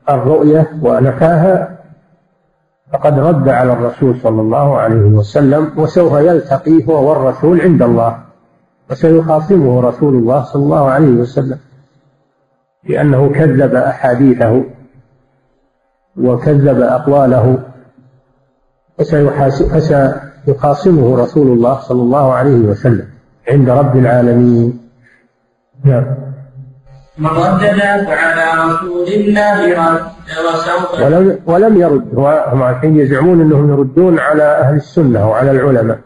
الرؤية ونفاها فقد رد على الرسول صلى الله عليه وسلم وسوف يلتقي هو والرسول عند الله وسيخاصمه رسول الله صلى الله عليه وسلم لأنه كذب أحاديثه. وكذب أقواله فسيخاصمه رسول الله صلى الله عليه وسلم عند رب العالمين. نعم. من ردد فعلى رسول الله رد وسوف. ولم ولم يرد هم الحين يزعمون إنهم يردون على أهل السنة وعلى العلماء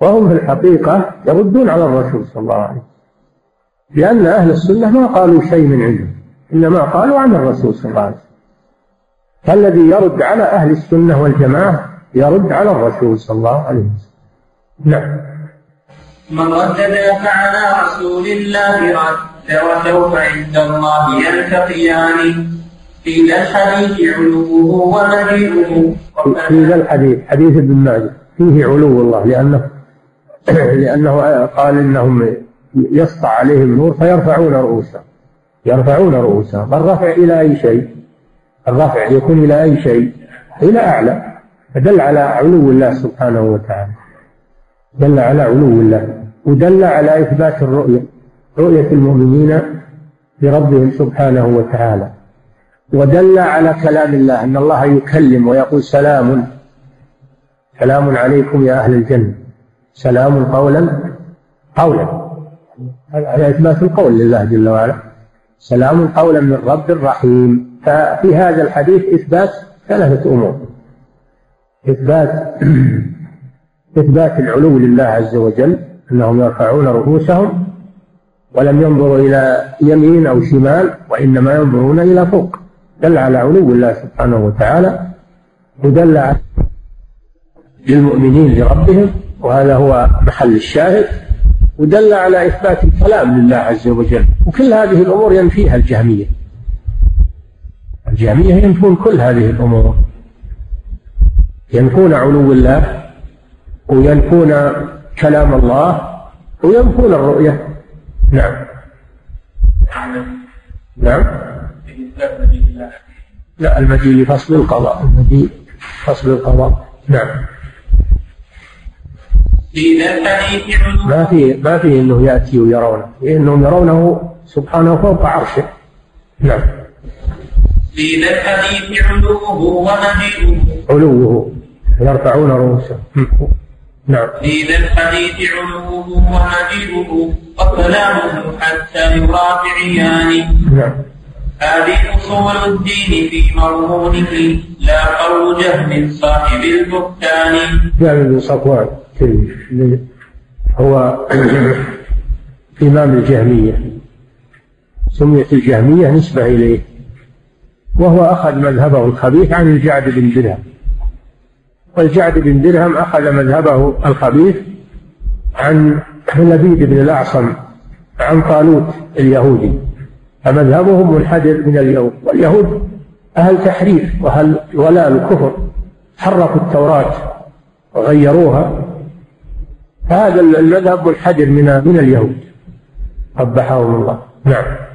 وهم في الحقيقة يردون على الرسول صلى الله عليه وسلم لأن أهل السنة ما قالوا شيء من عندهم إنما قالوا عن الرسول صلى الله عليه وسلم. فالذي يرد على أهل السنة والجماعة يرد على الرسول صلى الله عليه وسلم. نعم. من رد ذا فعلى رسول الله رد وسوف عند الله يلتقيان. في ذا الحديث علوه ومجيئه في ذا الحديث حديث ابن ماجه. فيه علو الله لأنه <clears throat> لأنه قال إنهم يسطع عليهم النور فيرفعون رؤوسهم. يرفعون رؤوسهم. الرفع إلى أي شيء؟ الرفع يكون إلى أي شيء؟ إلى أعلى. فدل على علو الله سبحانه وتعالى. دل على علو الله. ودل على إثبات الرؤية. رؤية المؤمنين لربهم سبحانه وتعالى. ودل على كلام الله. أن الله يكلم ويقول سلام. سلام عليكم يا أهل الجنة. سلام قولا. قولا. هذا إثبات القول لله جل وعلا. سلام قولا من رب رحيم ففي هذا الحديث إثبات ثلاثة أمور. إثبات <clears throat> إثبات العلو لله عز وجل أنهم يرفعون رؤوسهم ولم ينظروا إلى يمين أو شمال وإنما ينظرون إلى فوق. دل على علو الله سبحانه وتعالى ودل على للمؤمنين لربهم وهذا هو محل الشاهد ودل على إثبات الكلام لله عز وجل. وكل هذه الأمور ينفيها الجهمية. الجهمية ينفون كل هذه الأمور. ينفون علو الله وينفون كلام الله وينفون الرؤية. نعم. نعم. لا المجيء فصل القضاء. المجيء فصل القضاء. نعم. ما في ما في انه يأتي ويرونه. إنهم يرونه سبحانه فوق عرشه. نعم. في ذا الحديث علوه. ومجيئه علوه يرفعون رؤوسهم نعم. في ذا الحديث علوه ومجيئه وكلامه حتى يرافع عياني نعم. هذه أصول الدين في مرهونه. لا قول جهم صاحب البهتان. جابر بن صفوان هو <clears throat> إمام الجهمية. سميت الجهمية نسبة إليه. وهو أخذ مذهبه الخبيث عن الجعد بن درهم. والجعد بن درهم أخذ مذهبه الخبيث عن لبيد بن الأعصم عن طالوت اليهودي. فمذهبهم منحدر من اليهود. واليهود أهل تحريف وأهل ولاء الكفر. حرفوا التوراة وغيروها. فهذا المذهب منحدر من من اليهود. قبحهم الله. نعم.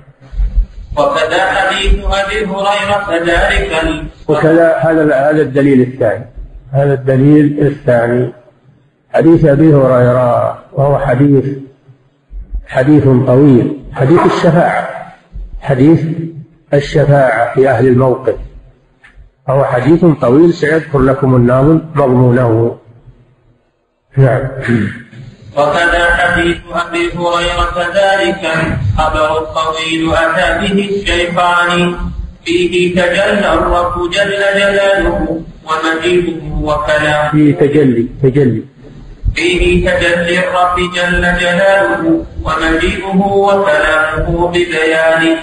وكذا حديث أبي هريرة ذلك وكذا هذا هذا الدليل الثاني. هذا الدليل الثاني. حديث أبي هريرة وهو حديث حديث طويل. حديث الشفاعة. حديث الشفاعة في أهل الموقف. وهو حديث طويل سيذكر لكم الناظم مضمونه. نعم. وكذا حديث أبي هريرة ذلك خبر الطويل أتى به الشيطان. فيه تجلى الرب جل جلاله ومجيده وكلامه. فيه تجلي تجلي. فيه تجلي الرب جل جلاله ومجيئه وكلامه ببيان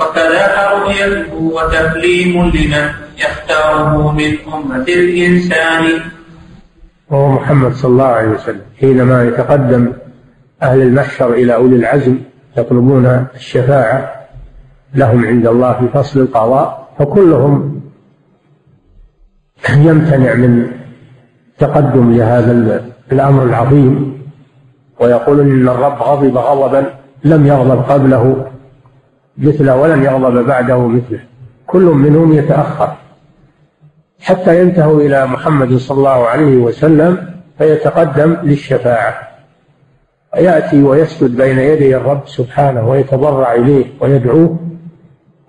وكذاك رؤيته وتسليم لمن يختاره من أمة الإنسان. وهو محمد صلى الله عليه وسلم. حينما يتقدم أهل المحشر إلى أولي العزم يطلبون الشفاعة لهم عند الله في فصل القضاء فكلهم يمتنع من تقدم لهذا الأمر العظيم ويقول إن الرب غضب غضبا لم يغضب قبله مثله ولن يغضب بعده مثله كل منهم يتأخر. حتى ينتهوا إلى محمد صلى الله عليه وسلم فيتقدم للشفاعة. يأتي ويسجد بين يدي الرب سبحانه ويتضرع إليه ويدعوه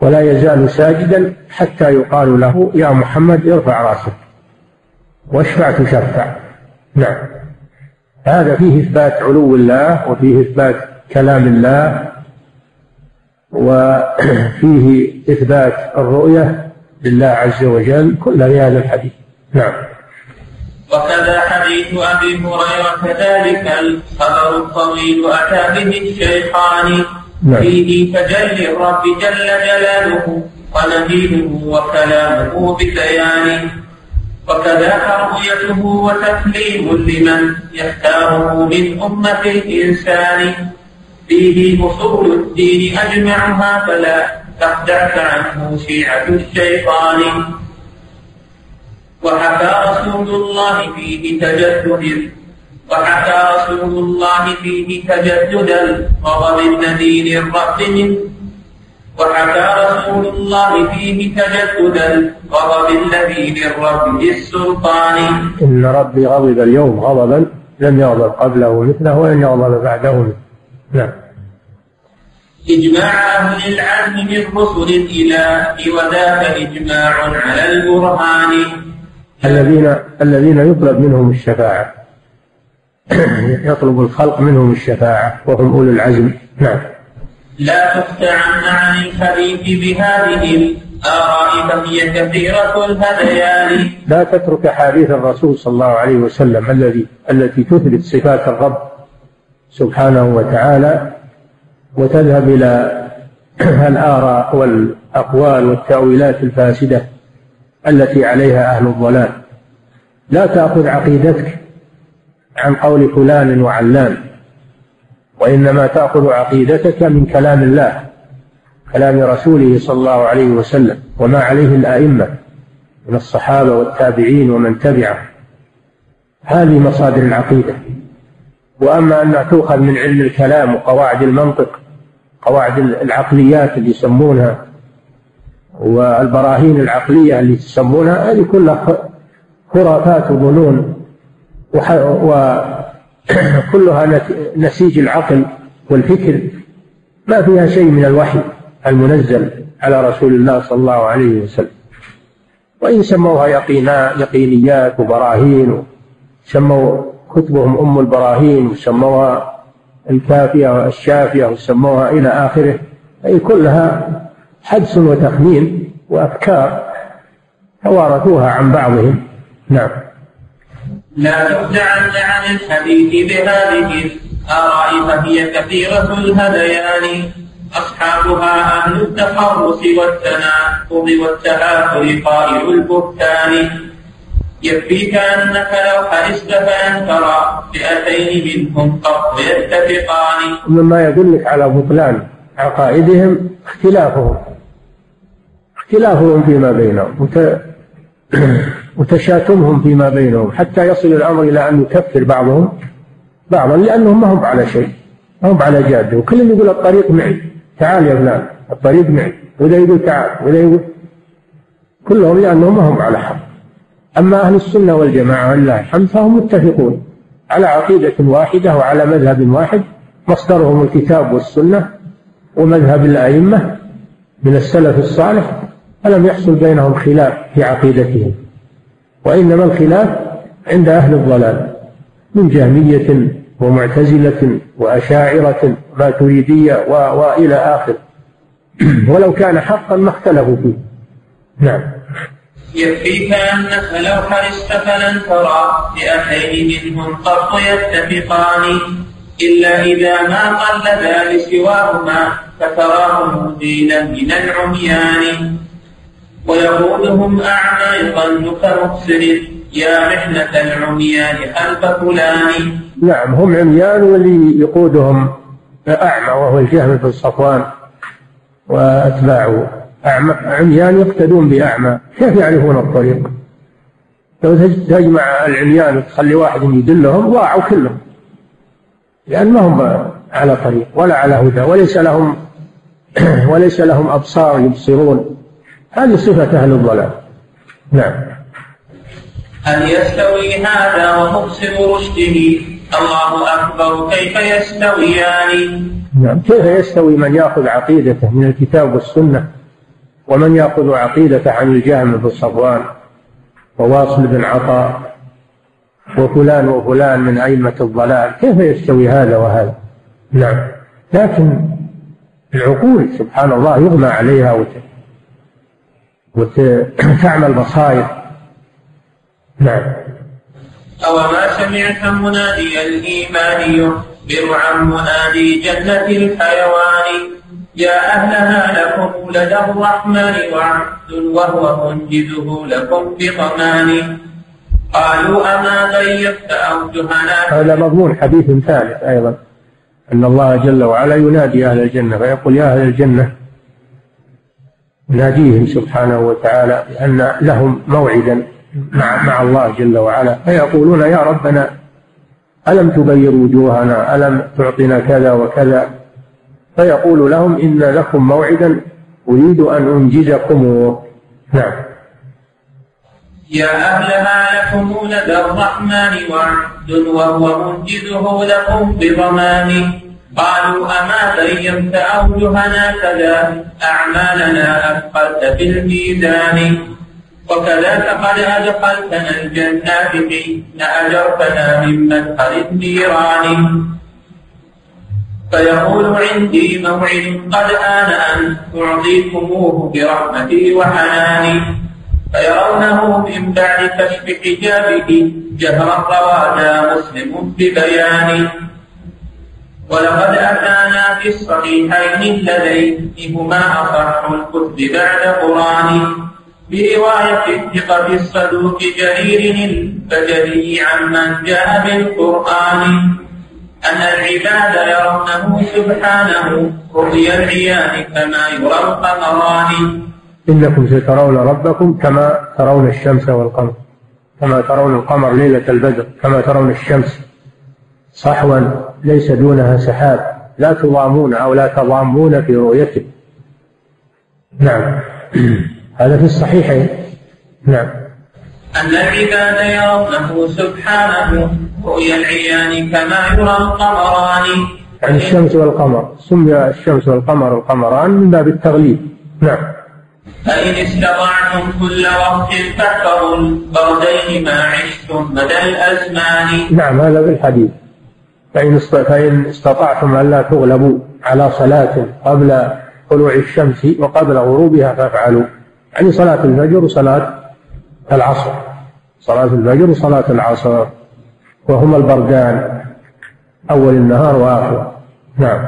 ولا يزال ساجدا حتى يقال له يا محمد ارفع رأسك واشفع تشفع. نعم. هذا فيه إثبات علو الله وفيه إثبات كلام الله وفيه إثبات الرؤية لله عز وجل. كل هذا الحديث. نعم. وكذا حديث أبي هريرة كذلك الخبر الطويل أتى به الشيخان نعم. فيه تجلي الرب جل جلاله ونبيله وكلامه ببيان. وكذاك رؤيته وتسليم لمن يختاره من أمة الإنسان. فيه أصول الدين أجمعها فلا تخدعك عنه شيعة الشيطان وحكى رسول الله فيه تجدد. وحكى رسول الله فيه تجدد الغضب النذير الرأس منه. وحكى رسول الله فيه تجدد الغضب الذي للرب السلطان إن ربي غضب اليوم غضبا لم يغضب قبله مثله ولن يغضب بعده مثله. نعم. إجماع أهل العزم من رسل الإله وذاك إجماع على البرهان. الذين الذين يطلب منهم الشفاعة. <clears throat> يطلب الخلق منهم الشفاعة وهم أولو العزم. نعم. لا تفتعن عن الحديث بهذه الآراء فهي كثيرة الهذيان لا تترك حديث الرسول صلى الله عليه وسلم الذي التي تثبت صفات الرب سبحانه وتعالى وتذهب إلى <clears throat> الآراء والأقوال والتأويلات الفاسدة. التي عليها أهل الضلال. لا تأخذ عقيدتك عن قول فلان وعلان وإنما تأخذ عقيدتك من كلام الله كلام رسوله صلى الله عليه وسلم وما عليه الأئمة من الصحابة والتابعين ومن تبعه هذه مصادر العقيدة. وأما أنها تؤخذ من علم الكلام وقواعد المنطق قواعد العقليات اللي يسمونها والبراهين العقلية اللي تسمونها هذه كلها خرافات وظنون وكلها <clears throat> نسيج العقل والفكر. ما فيها شيء من الوحي المنزل على رسول الله صلى الله عليه وسلم. وإن سموها يقينا يقينيات وبراهين سموا كتبهم أم البراهين وسموها الكافية والشافية وسموها إلى آخره أي كلها حدس وتخمين وأفكار توارثوها عن بعضهم. نعم. لا تخدعن عن الحديث بهذه. الآراء فهي كثيرة الهذيان أصحابها أهل التخرص والتناقض والتآثر قائل البهتان. يكفيك أنك لو حرصت فأن ترى فئتين منهم قط يتفقان. مما يدلك على بطلان عقائدهم اختلافهم. اختلافهم فيما بينهم وتشاتمهم <clears throat> فيما بينهم حتى يصل الأمر إلى أن يكفر بعضهم بعضا لأنهم ما هم على شيء هم على جاده وكل يقول الطريق معي تعال يا فلان الطريق معي. وذا يقول تعال وذا يقول كلهم لأنهم ما هم على حق. أما أهل السنة والجماعة ولله الحمد فهم متفقون على عقيدة واحدة وعلى مذهب واحد. مصدرهم الكتاب والسنة ومذهب الأئمة من السلف الصالح. فلم يحصل بينهم خلاف في عقيدتهم وإنما الخلاف عند أهل الضلال من جهمية ومعتزلة وأشاعرة ماتريدية و... وإلى آخر. <clears throat> ولو كان حقا ما اختلفوا فيه. نعم. يكفيك أنك لو حرصت فلن ترى فئتين منهم قط يتفقان إلا إذا ما قلدا لسواهما فتراه مزيلا من العميان. ويقودهم أعمى يظن كمبصر يا محنة العميان خلف فلان. نعم هم عميان واللي يقودهم. أعمى وهو الجهم بن صفوان وأتباعه أعمى. عميان يقتدون بأعمى. كيف يعرفون الطريق؟ لو تجمع العميان وتخلي واحد يدلهم ضاعوا كلهم. لأن ما هم على طريق ولا على هدى وليس لهم <clears throat> وليس لهم أبصار يبصرون. هذه صفة أهل الضلال. نعم. هل يستوي هذا ومبصر رشده. الله أكبر. كيف يستويان؟ نعم. كيف يستوي من يأخذ عقيدته من الكتاب والسنة ومن يأخذ عقيدته عن الجهم بن صفوان وواصل بن عطاء وفلان وفلان من أئمة الضلال؟ كيف يستوي هذا وهذا؟ نعم. لكن العقول سبحان الله يغمى عليها وت... وتعمل بصائر نعم. أو ما سمعت منادي الإيمان يخبر عن منادي جنة الحيوان يا أهلها لكم لدى الرحمن وعبد وهو منجزه لكم بضمان. قالوا أما غيبت أوجهنا؟ هذا مضمون حديث ثالث أيضا أن الله جل وعلا ينادي أهل الجنة فيقول يا أهل الجنة يناديهم سبحانه وتعالى بأن لهم موعدا مع, مع الله جل وعلا فيقولون يا ربنا ألم تغير وجوهنا؟ ألم تعطنا كذا وكذا؟ فيقول لهم إن لكم موعدا أريد أن أنجزكم. نعم. يا أهلها لكم لدى الرحمن وعد وهو منجزه لكم بضمان قالوا أما بينت أوجهنا كذا؟ أعمالنا أثقلت في الميزان. وكذاك قد أدخلتنا الجنات حين أجرتنا من مدخل النيران. فيقول عندي موعد قد آن أن أعطيكموه برحمتي وحناني فيرونه من بعد كشف حجابه جهرا رواجا مسلم ببيان. ولقد أتانا في الصحيحين اللذين هما أصح الكتب بعد قرآن برواية الثقة الصدوق جرير البجلي عمن جاء بالقرآن أن العباد يرونه سبحانه رؤيا العيان كما يرى القمران. إنكم سترون ربكم كما ترون الشمس والقمر كما ترون القمر ليلة البدر كما ترون الشمس صحوا. ليس دونها سحاب لا تضامون أو لا تضامون في رؤيته. نعم. <clears throat> هذا في الصحيحين. نعم. أن العباد يرونه سبحانه رؤيا العيان كما يرى القمران. يعني الشمس والقمر. سمي الشمس والقمر القمران من باب التغليب. نعم. فإن استطعتم كل وقت فاحفظوا البردين ما عشتم مدى الأزمان. نعم هذا في الحديث. فإن فإن استطعتم ألا تغلبوا على صلاة قبل طلوع الشمس وقبل غروبها فافعلوا. يعني صلاة الفجر وصلاة العصر. صلاة الفجر وصلاة العصر. وهما البردان أول النهار وآخره نعم.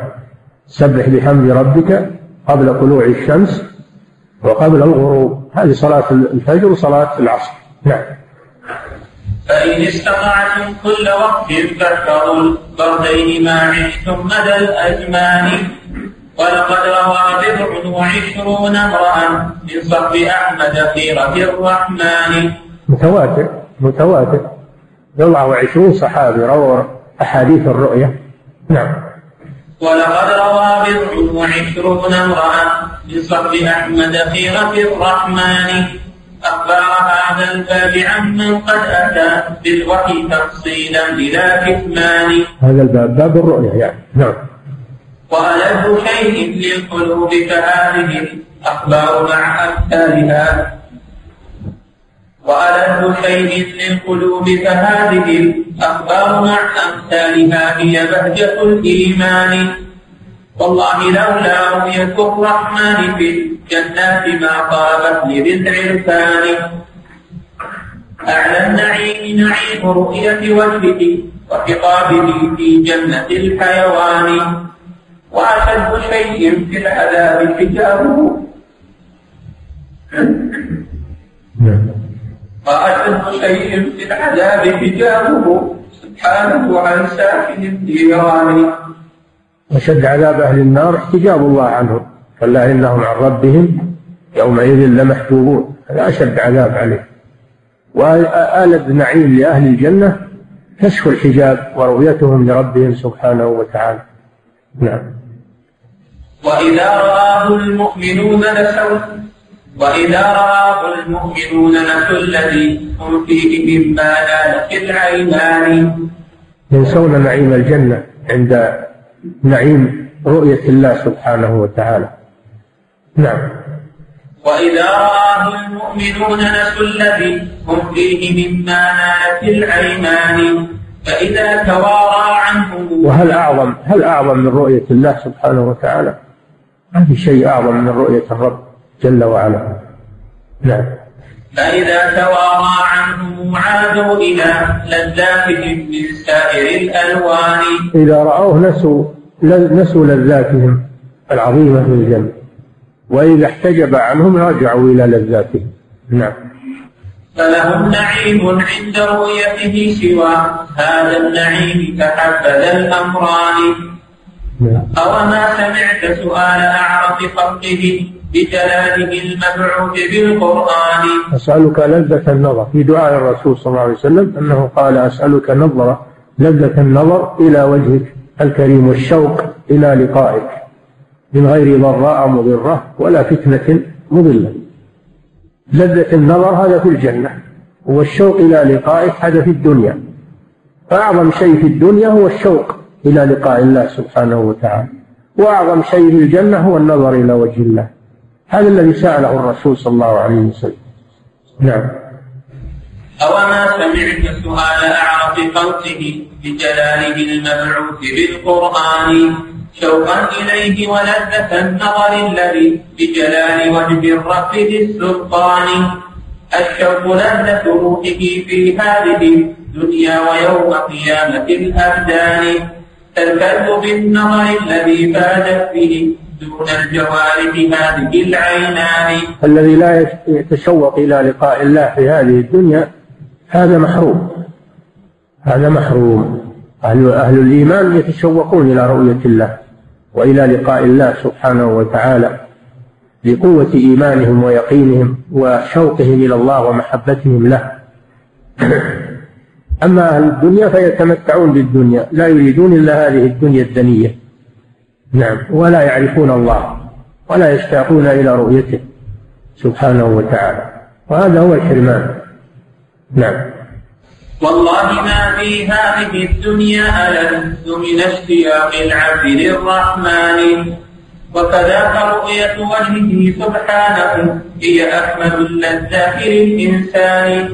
سبح بحمد ربك قبل طلوع الشمس وقبل الغروب. هذه صلاة الفجر وصلاة العصر. نعم. فإن استطعتم كل وقت فاحفظوا البردين ما عشتم مدى الأزمان. ولقد روى بضع وعشرون امرأ من صحب أحمد خيرة الرحمن. متواتر متواتر. بضع وعشرون صحابي رووا أحاديث الرؤية. نعم. ولقد روى بضع وعشرون امرأة من صحب أحمد خيرة الرحمن. أخبار هذا الباب عمن قد أتى بالوحي تفصيلا بلا كتمان. هذا الباب باب الرؤيا يعني. نعم. وألذ شيء للقلوب كهذه الأخبار مع أمثالها وألذ شيء للقلوب كهذه الأخبار مع أمثالها هي بهجة الإيمان. والله لولا رؤية الرحمن في الجنات ما طابت لذي العرفان أعلى النعيم نعيم رؤية وجهه وخطابه في جنة الحيوان. وأشد شيء في العذاب حجابه. وأشد شيء في العذاب حجابه. سبحانه عن ساكن النيران وشد عذاب أهل النار احتجاب الله عنهم كلا إنهم عن ربهم يومئذ لمحجوبون. هذا أشد عذاب عليه. وآلد نعيم لأهل الجنة كشف الحجاب ورؤيتهم لربهم سبحانه وتعالى. نعم. وإذا رآه المؤمنون نسوا وإذا رآه المؤمنون نسوا الذي هم فيه مما نالت العينان. ينسون نعيم الجنة عند نعيم رؤية الله سبحانه وتعالى. نعم. وإذا رآه المؤمنون نسوا الذي هم فيه مما نالت العينان فإذا توارى عنهم وهل أعظم هل أعظم من رؤية الله سبحانه وتعالى؟ ما في شيء أعظم من رؤية الرب جل وعلا. نعم. فإذا توارى عنهم عادوا إلى لذاتهم من سائر الألوان. إذا رأوه نسوا نسوا لذاتهم العظيمة في الجنة. وإذا احتجب عنهم رجعوا إلى لذاتهم. نعم. فلهم نعيم عند رؤيته سوى. هذا النعيم كحبذا الأمران. نعم. أوما سمعت سؤال أعرف خلقه بجلاله المبعوث بالقرآن؟ أسألك لذة النظر. في دعاء الرسول صلى الله عليه وسلم أنه قال أسألك نظرة لذة النظر إلى وجهك الكريم والشوق إلى لقائك. من غير ضراء مضرة ولا فتنة مضلة. لذة النظر هذا في الجنة والشوق إلى لقائك هذا في الدنيا. فأعظم شيء في الدنيا هو الشوق إلى لقاء الله سبحانه وتعالى. وأعظم شيء في الجنة هو النظر إلى وجه الله. هذا الذي سأله الرسول صلى الله عليه وسلم. نعم. أوما سمعت سؤال أعرف خلقه بجلاله المبعوث بالقرآن؟ شوقا إليه ولذة النظر الذي بجلال وجه الرب ذي السلطان. الشوق لذة روحه في هذه الدنيا ويوم قيامة الأبدان. تلفظ بالنظر الذي فادت به دون الجوارح هذه العينان. الذي لا يتشوق إلى لقاء الله في هذه الدنيا هذا محروم. هذا محروم. أهل, أهل الإيمان يتشوقون إلى رؤية الله. وإلى لقاء الله سبحانه وتعالى لقوة إيمانهم ويقينهم وشوقهم إلى الله ومحبتهم له. <coughs> أما أهل الدنيا فيتمتعون بالدنيا لا يريدون إلا هذه الدنيا الدنية. نعم ولا يعرفون الله ولا يشتاقون إلى رؤيته سبحانه وتعالى. وهذا هو الحرمان. نعم. والله ما في هذه الدنيا ألذ من اشتياق العبد للرحمن. وكذاك رؤية وجهه سبحانه هي أكمل اللذات للإنسان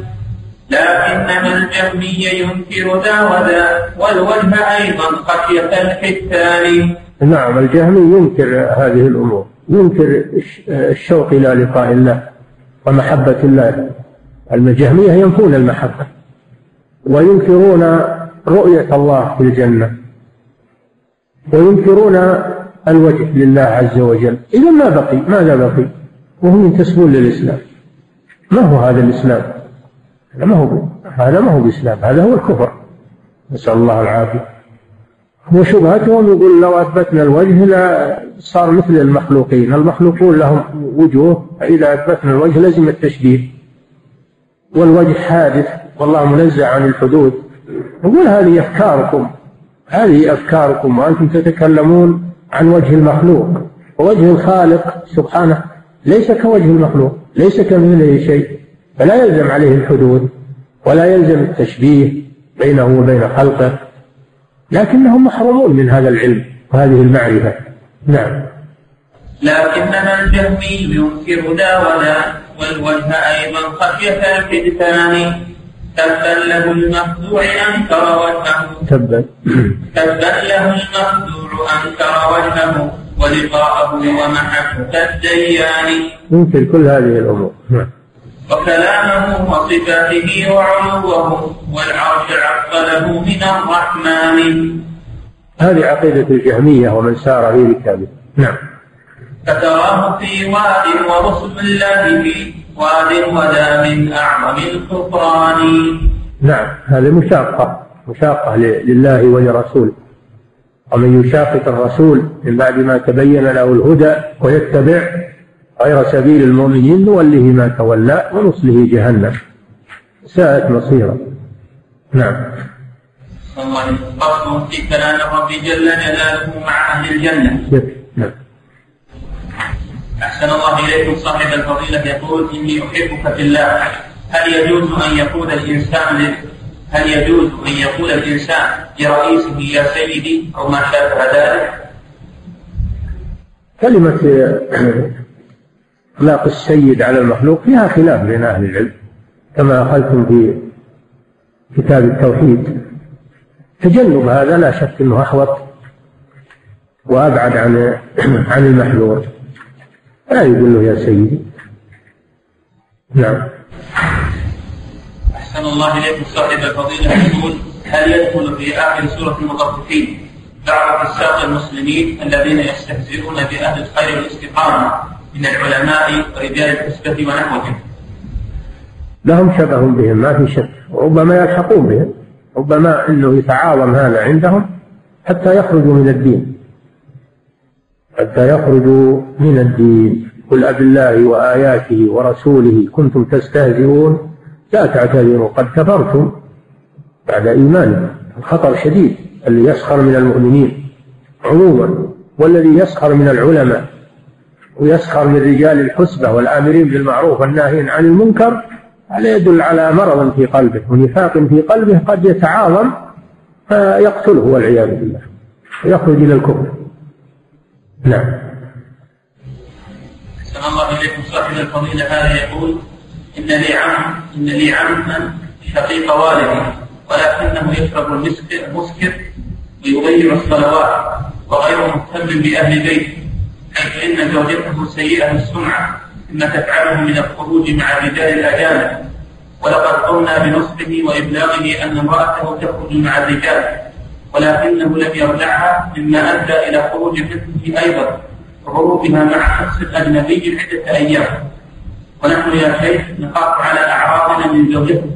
لكنما الجهمي ينكر ذا وذا والوجه أيضا خشية الحتان نعم الجهمي ينكر هذه الأمور ينكر الشوق إلى لقاء الله ومحبة الله. الجهمية ينفون المحبة. وينكرون رؤية الله في الجنة. وينكرون الوجه لله عز وجل. إذا ما بقي؟ ماذا بقي؟ وهم ينتسبون للإسلام. ما هو هذا الإسلام؟ هذا ما هو هذا ما هو بإسلام هذا هو الكفر. نسأل الله العافية. وشبهتهم يقول لو أثبتنا الوجه لا صار مثل المخلوقين. المخلوقون لهم وجوه فإذا أثبتنا الوجه لزم التشبيه. والوجه حادث. والله منزع عن الحدود. نقول هذه أفكاركم. هذه أفكاركم وأنتم تتكلمون عن وجه المخلوق. ووجه الخالق سبحانه ليس كوجه المخلوق ليس كمثله شيء فلا يلزم عليه الحدود ولا يلزم التشبيه بينه وبين خلقه. لكنهم محرومون من هذا العلم وهذه المعرفة. نعم. لكنما الجهمي ينكر ذا ولا والوجه أيضا خشية الحدثان تبا له المخدوع أنكر وجهه. تبا تبا له المخدوع أنكر وجهه ولقاءه ومحبة الديان. ينكر كل هذه الأمور. نعم. وكلامه وصفاته وعلوه والعرش عقله من الرحمن. هذه عقيدة الجهمية ومن سار في ركابه نعم. فتراه في واد ورسل الله في واد ودا من أعظم الكفران. نعم هذه مشاقة مشاقة لله ولرسوله. ومن يشاقق الرسول من بعد ما تبين له الهدى ويتبع غير سبيل المؤمنين نوله ما تولى ونصله جهنم. ساءت مصيرا نعم. فصل في كلام جل جلاله مع أهل الجنة. أحسن الله إليكم صاحب الفضيلة يقول إني أحبك في الله. هل يجوز أن يقول الإنسان هل يجوز أن يقول الإنسان لرئيسه يا سيدي أو ما شابه ذلك؟ كلمة إطلاق السيد على المخلوق فيها خلاف بين أهل العلم كما أخذتم في كتاب التوحيد. تجنب هذا لا شك أنه أحوط وأبعد عن عن المحذور. لا يقول له يا سيدي. نعم. أحسن الله إليكم صاحب الفضيلة. يقول هل يدخل في آخر سورة المطففين بعض فساق المسلمين الذين يستهزئون بأهل الخير والاستقامة من العلماء ورجال الحسبة ونحوهم؟ لهم شبه بهم ما في شك. ربما يلحقون بهم. ربما إنه يتعاظم هذا عندهم حتى يخرجوا من الدين. حتى يخرجوا من الدين. قل أب الله وآياته ورسوله كنتم تستهزئون. لا تعتذروا قد كفرتم بعد إيمانكم. الخطر شديد اللي يسخر من المؤمنين عموما والذي يسخر من العلماء ويسخر من رجال الحسبة والآمرين بالمعروف والناهين عن المنكر. هذا يدل على مرض في قلبه ونفاق في قلبه قد يتعاظم فيقتله والعياذ بالله ويخرج إلى الكفر. نعم. أحسن الله إليكم صاحب الفضيلة هذا يقول إن لي عم إن لي عما شقيق والدي ولكنه يشرب المسكر ويضيع الصلوات وغير مهتم بأهل بيته حيث إن زوجته سيئة السمعة مما تفعله من الخروج مع الرجال الأجانب. ولقد قمنا بنصحه وإبلاغه أن امرأته تخرج مع الرجال. ولكنه لم يرجعها مما أدى إلى خروج فتنه أيضا وهروبها مع شخص أجنبي عدة أيام. ونحن يا شيخ نخاف على أعراضنا من زوجته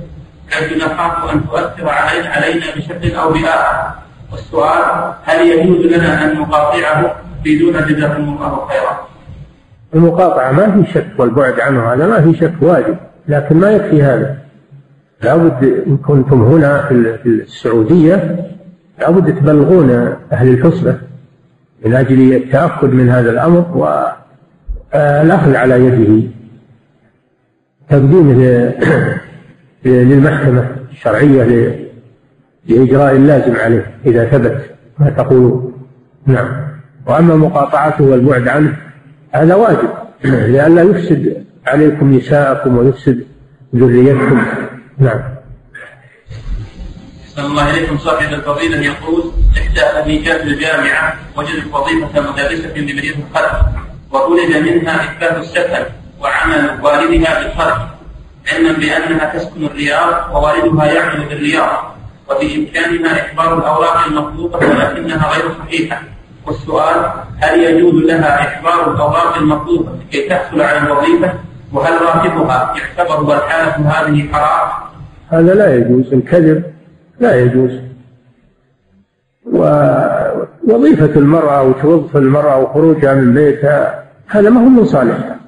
حيث نخاف أن تؤثر علينا, علينا بشكل أو بآخر. والسؤال هل يجوز لنا أن نقاطعه بدون جزاكم الله خيرا؟ المقاطعة ما في شك والبعد عنه هذا ما في شك واجب لكن ما يكفي هذا. لابد إن كنتم هنا في السعودية لابد تبلغون أهل الحصبة من أجل التأكد من هذا الأمر والأخذ على يده. تقديمه للمحكمة الشرعية لإجراء اللازم عليه إذا ثبت ما تقولون. نعم. وأما مقاطعته والبعد عنه هذا واجب لئلا يفسد عليكم نساءكم ويفسد ذريتكم. نعم. الله إليكم. صاحب الفضيلة يقول إحدى أبيجات الجامعة وجدت وظيفة مدرسة بمدينة الخلق وطلب منها إثبات السكن وعمل والدها بالخلق علما بأنها تسكن الرياض ووالدها يعمل بالرياض وبإمكانها إخبار الأوراق المطلوبة ولكنها غير صحيحة. والسؤال هل يجوز لها إحضار الأوراق المطلوبة لكي تحصل على الوظيفة؟ وهل راتبها يعتبر والحالة هذه حرام؟ هذا لا يجوز. الكذب لا يجوز. ووظيفة المرأة وتوظف المرأة وخروجها من بيتها هذا ما هو من صالحها.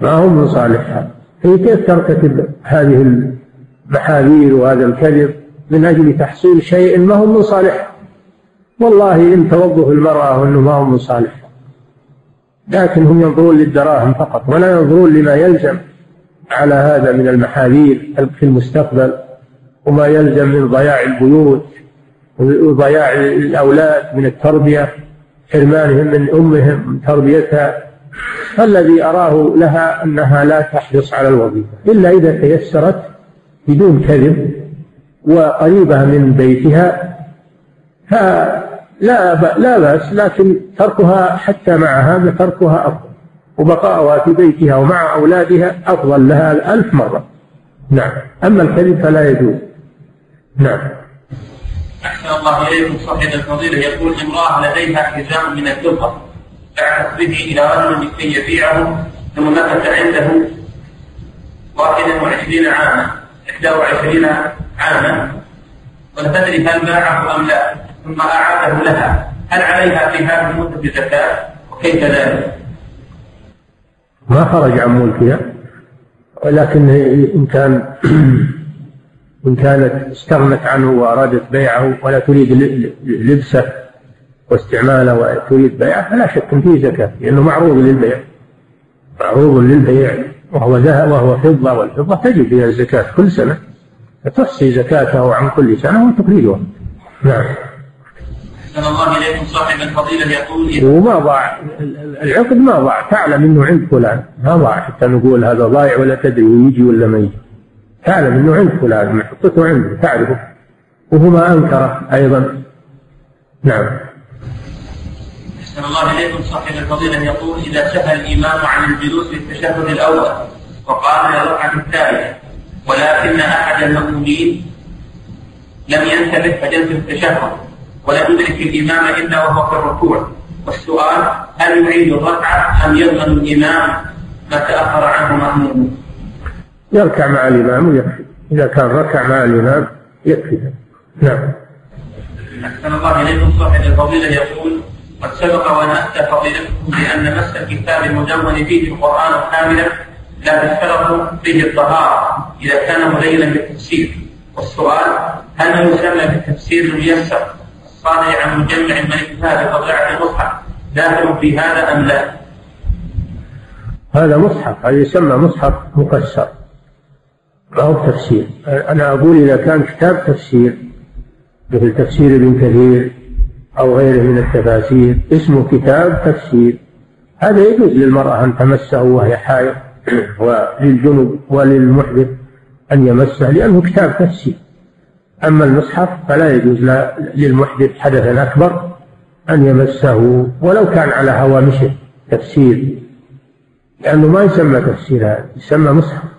ما هو من صالحها. هي كيف ترتكب هذه المحاذير وهذا الكذب من أجل تحصيل شيء ما هو من صالحها والله إن توظف المرأة وأنه ما هو صالح. لكن هم ينظرون للدراهم فقط ولا ينظرون لما يلزم على هذا من المحاذير في المستقبل. وما يلزم من ضياع البيوت وضياع الأولاد من التربية حرمانهم من أمهم من تربيتها. فالذي أراه لها أنها لا تحرص على الوظيفة إلا إذا تيسرت بدون كذب وقريبة من بيتها. فلا لا بأس لكن تركها حتى مع هذا تركها أفضل. وبقاؤها في بيتها ومع أولادها أفضل لها ألف مرة. نعم. أما الكذب فلا يجوز. نعم. أحسن الله إليكم صاحب الفضيلة. يقول امرأة لديها حزام من الفضة بعثت به إلى رجل لكي يبيعه ثم مكث عنده 21 عاما 21 عاما. ولا تدري هل باعه أم لا؟ ثم أعاده لها. هل عليها في هذه المدة زكاة؟ وكيف ذلك؟ ما خرج عن ملكها ولكن إن كان <clears throat> إن كانت استغنت عنه وأرادت بيعه ولا تريد لبسه واستعماله وتريد بيعه فلا شك أن فيه زكاة لأنه معروض للبيع. معروض للبيع. وهو ذهب وهو فضة والفضة تجب فيها الزكاة كل سنة. فتحصي زكاته عن كل سنة وتخرجها نعم. أحسن الله إليكم صاحب الفضيلة يقول وما ضاع العقد ما ضاع. تعلم إنه عند فلان. ما ضاع. حتى نقول هذا ضايع ولا تدري يجي ولا ما يجي. تعلم انه عند فلان محطته عنده تعرفه. وهو ما أنكره أيضا. نعم. الله إليكم صاحب الفضيلة. يقول إذا سهى الإمام عن الجلوس في التشهد الأول وقام إلى الركعة الثالثة ولكن أحد المأمومين لم ينتبه فجلس في التشهد ولم يدرك الإمام إلا وهو في الركوع. والسؤال هل يعيد الركعة أم يضمن الإمام ما تأخر عنه مأمومه؟ يركع مع الإمام ويكفي. إذا كان ركع مع الإمام يكفي. نعم. أحسن الله إليكم. صاحب الفضيلة يقول قد سبق وأن أتى فضيلتكم بأن مس الكتاب المدون فيه القرآن كاملا لا تشترط فيه الطهارة إذا كان مليلا بالتفسير. والسؤال هل ما يسمى بالتفسير الميسر الصادر عن مجمع من اكتفى بطبيعة المصحف؟ داخل في هذا أم لا؟ هذا مصحف هذا يسمى مصحف مكسر ما هو تفسير. أنا أقول إذا كان كتاب تفسير مثل تفسير ابن كثير أو غيره من التفاسير اسمه كتاب تفسير. هذا يجوز للمرأة أن تمسه وهي حائض <clears throat> وللجنب وللمحدث أن يمسه لأنه كتاب تفسير. أما المصحف فلا يجوز للمحدث حدثا أكبر أن يمسه ولو كان على هوامشه تفسير لأنه ما يسمى تفسير هذا يسمى مصحف.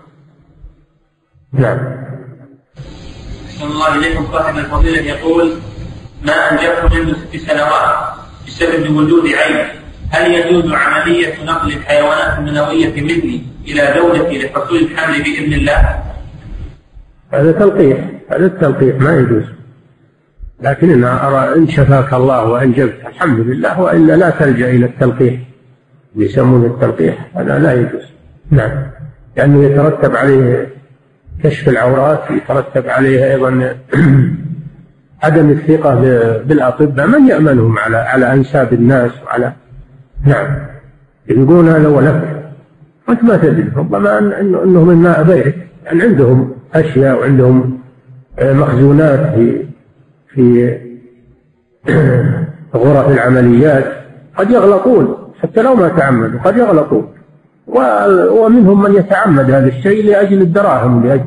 نعم. أحسن الله إليكم صاحب الفضيلة يقول ما أنجبت منذ ست سنوات بسبب وجود عين هل يجوز عملية نقل الحيوانات المنوية مثلي إلى زوجتي لحصول الحمل بإذن الله؟ هذا تلقيح هذا التلقيح ما يجوز. لكن إن أرى إن شفاك الله وأنجبت الحمد لله وإلا لا تلجأ إلى التلقيح. يسمونه التلقيح هذا لا يجوز. نعم. لأنه يترتب عليه كشف العورات يترتب عليه أيضا <clears throat> عدم الثقة بالأطباء من يأمنهم على على أنساب الناس وعلى نعم. يقولون هذا ولك وأنت ما تدري ربما أنه من ماء يعني عندهم أشياء وعندهم آه، مخزونات في في <clears throat> غرف العمليات. قد يغلطون حتى لو ما تعمدوا قد يغلطون. ومنهم من يتعمد هذا الشيء لأجل الدراهم لأجل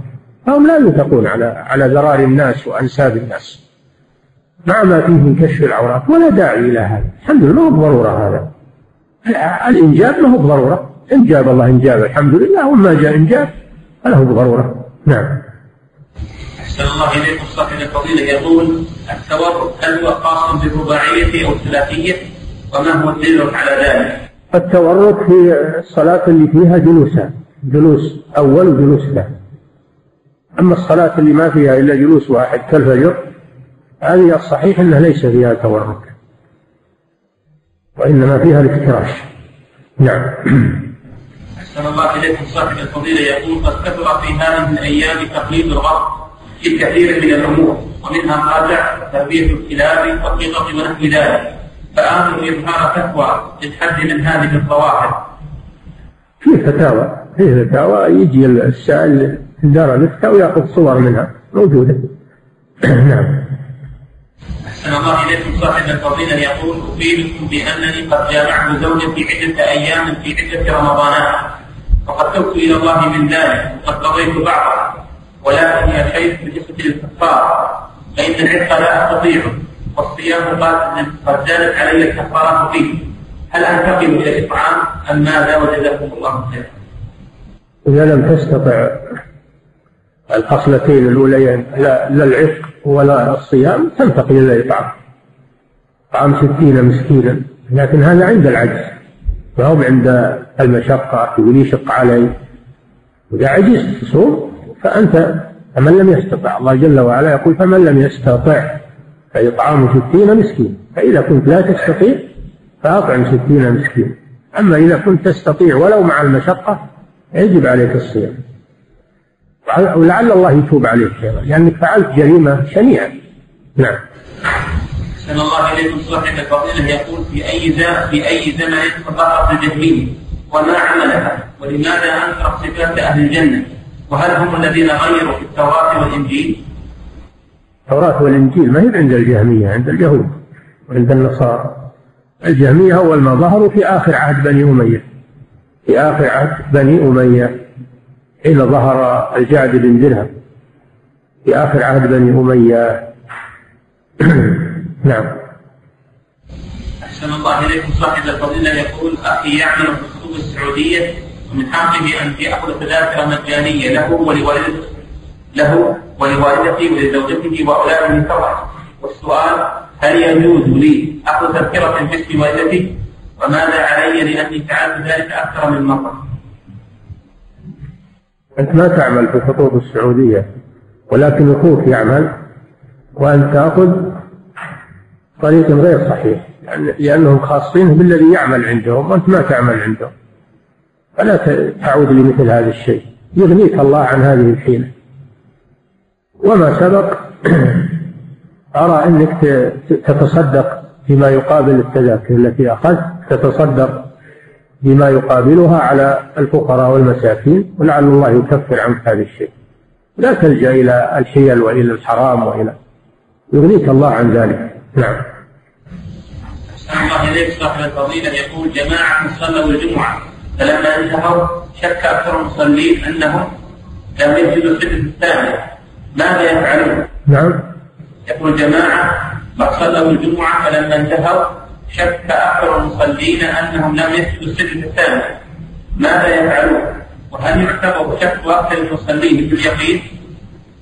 فهم لا ينفقون على على ذرار الناس وأنساب الناس. مع ما فيه من كشف العورات ولا داعي إلى هذا. الحمد لله ما هو بضرورة هذا. الإنجاب ما هو بضرورة. إن جاب الله إنجاب الحمد لله. وما جاء إنجاب فله بضرورة. نعم. أحسن الله إليكم. صاحب الفضيلة يقول التورك هل هو خاص بالرباعية أو الثلاثية وما هو الدليل على ذلك؟ التورك في الصلاة اللي فيها جلوسان جلوس أول وجلوس ثاني أما الصلاة اللي ما فيها إلا جلوس واحد كالفجر هذه الصحيح أنها ليس فيها تورك وإنما فيها الافتراش. نعم. أحسن الله إليكم صاحب الفضيلة. يقول قد كثر في هذه الأيام تقليد الغرب في كثير من الأمور ومنها الراجع تربية الكلاب والقطط ونحو ذلك. فآمنوا إظهار تقوى للحد من هذه الظواهر. في فتاوى في فتاوى يجي السائل في دار الافتاء ويأخذ صور منها. موجودة. <clears throat> نعم. أحسن الله إليكم. صاحب الفضيلة يقول أفيدكم بأنني قد جامعت زوجتي عدة أيام في عدة رمضانات. وقد تبت إلى الله من ذلك. وقد قضيت بعضها. ولكن يا شيخ بالنسبة للكفارة فإن العتق لا أستطيعه والصيام قد زادت علي الكفارات فيه هل أنتقل إلى الإطعام أم ماذا وجزاكم الله خيرا؟ إذا لم تستطع الخصلتين الأوليين لا, لا ولا الصيام تنتقل إلى الإطعام طعام ستين مسكينا. لكن هذا عند العجز. ما هو عند المشقة يقول يشق علي. إذا عجزت تصوم فأنت فمن لم يستطع الله جل وعلا يقول فمن لم يستطع فإطعام ستين مسكين. فإذا كنت لا تستطيع فأطعم ستين مسكين. أما إذا كنت تستطيع ولو مع المشقة يجب عليك الصيام. ولعل الله يتوب عليك أيضا لأنك فعلت جريمة شنيعة نعم. أحسن الله إليكم صاحب الفضيلة. يقول في أي زمن في أي زمن تظاهرت الجهمية وما عملها؟ ولماذا أنكر صفات أهل الجنة؟ وهل هم الذين غيروا في التوراة والإنجيل؟ التوراة والإنجيل ما هي عند الجهمية عند اليهود وعند النصارى. الجهمية أول ما ظهروا في آخر عهد بني أمية. في آخر عهد بني أمية. حين ظهر الجعد بن درهم في آخر عهد بني أمية. <clears throat> نعم. أحسن الله إليكم. صاحب الفضيلة يقول أخي يعمل في الخطوب السعودية ومن حقه أن يأخذ تذاكر مجانية له ولوالدته له ولوالدته ولزوجته وأولاده فقط والسؤال هل يجوز لي أخذ تذكرة باسم والدتي؟ وماذا علي لأني فعلت ذلك أكثر من مرة؟ أنت ما تعمل في الخطوط السعودية ولكن أخوك يعمل وأنت تأخذ طريق غير صحيح لأنهم خاصين بالذي يعمل عندهم وأنت ما تعمل عندهم. فلا تعود لمثل هذا الشيء. يغنيك الله عن هذه الحيلة. وما سبق <clears throat> أرى أنك تتصدق فيما يقابل التذاكر التي أخذت تتصدق بما يقابلها على الفقراء والمساكين ولعل الله يكفر عنك هذا الشيء. لا تلجأ إلى الحيل وإلى الحرام وإلى يغنيك الله عن ذلك. نعم. أحسن الله إليك صاحب الفضيلة. يقول جماعة صلوا الجمعة. فلما انتهوا شك أكثر المصلين أنهم لم يجدوا السجد الثاني ماذا يفعلون؟ نعم. يقول جماعة قد صلوا الجمعة فلما انتهوا شك أكثر المصلين أنهم لم يسجدوا السجد الثاني ماذا يفعلون؟ وهل يعتبر شك أكثر المصلين باليقين؟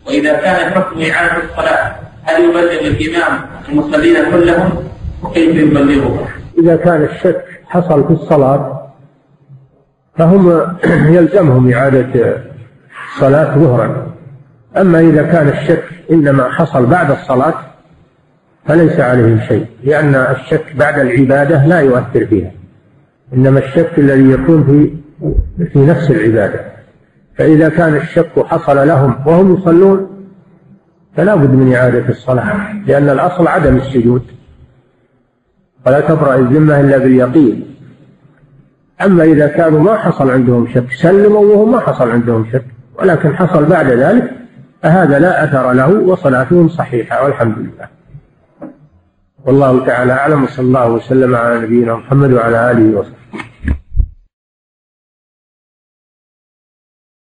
وإذا كان حكم إعادة الصلاة هل يبلغ الإمام المصلين كلهم وكيف يبلغهم؟ إذا كان الشك حصل في الصلاة فهم <clears throat> يلزمهم إعادة صلاة ظهرا أما إذا كان الشك إنما حصل بعد الصلاة فليس عليهم شيء لأن الشك بعد العبادة لا يؤثر فيها. إنما الشك الذي يكون في في نفس العبادة. فإذا كان الشك حصل لهم وهم يصلون فلا بد من إعادة الصلاة لأن الأصل عدم السجود. ولا تبرأ الذمة إلا باليقين. أما إذا كانوا ما حصل عندهم شك سلموا وهم ما حصل عندهم شك. ولكن حصل بعد ذلك فهذا لا أثر له وصلاتهم صحيحة والحمد لله. والله تعالى أعلم وصلى الله وسلم على نبينا محمد وعلى آله وصحبه.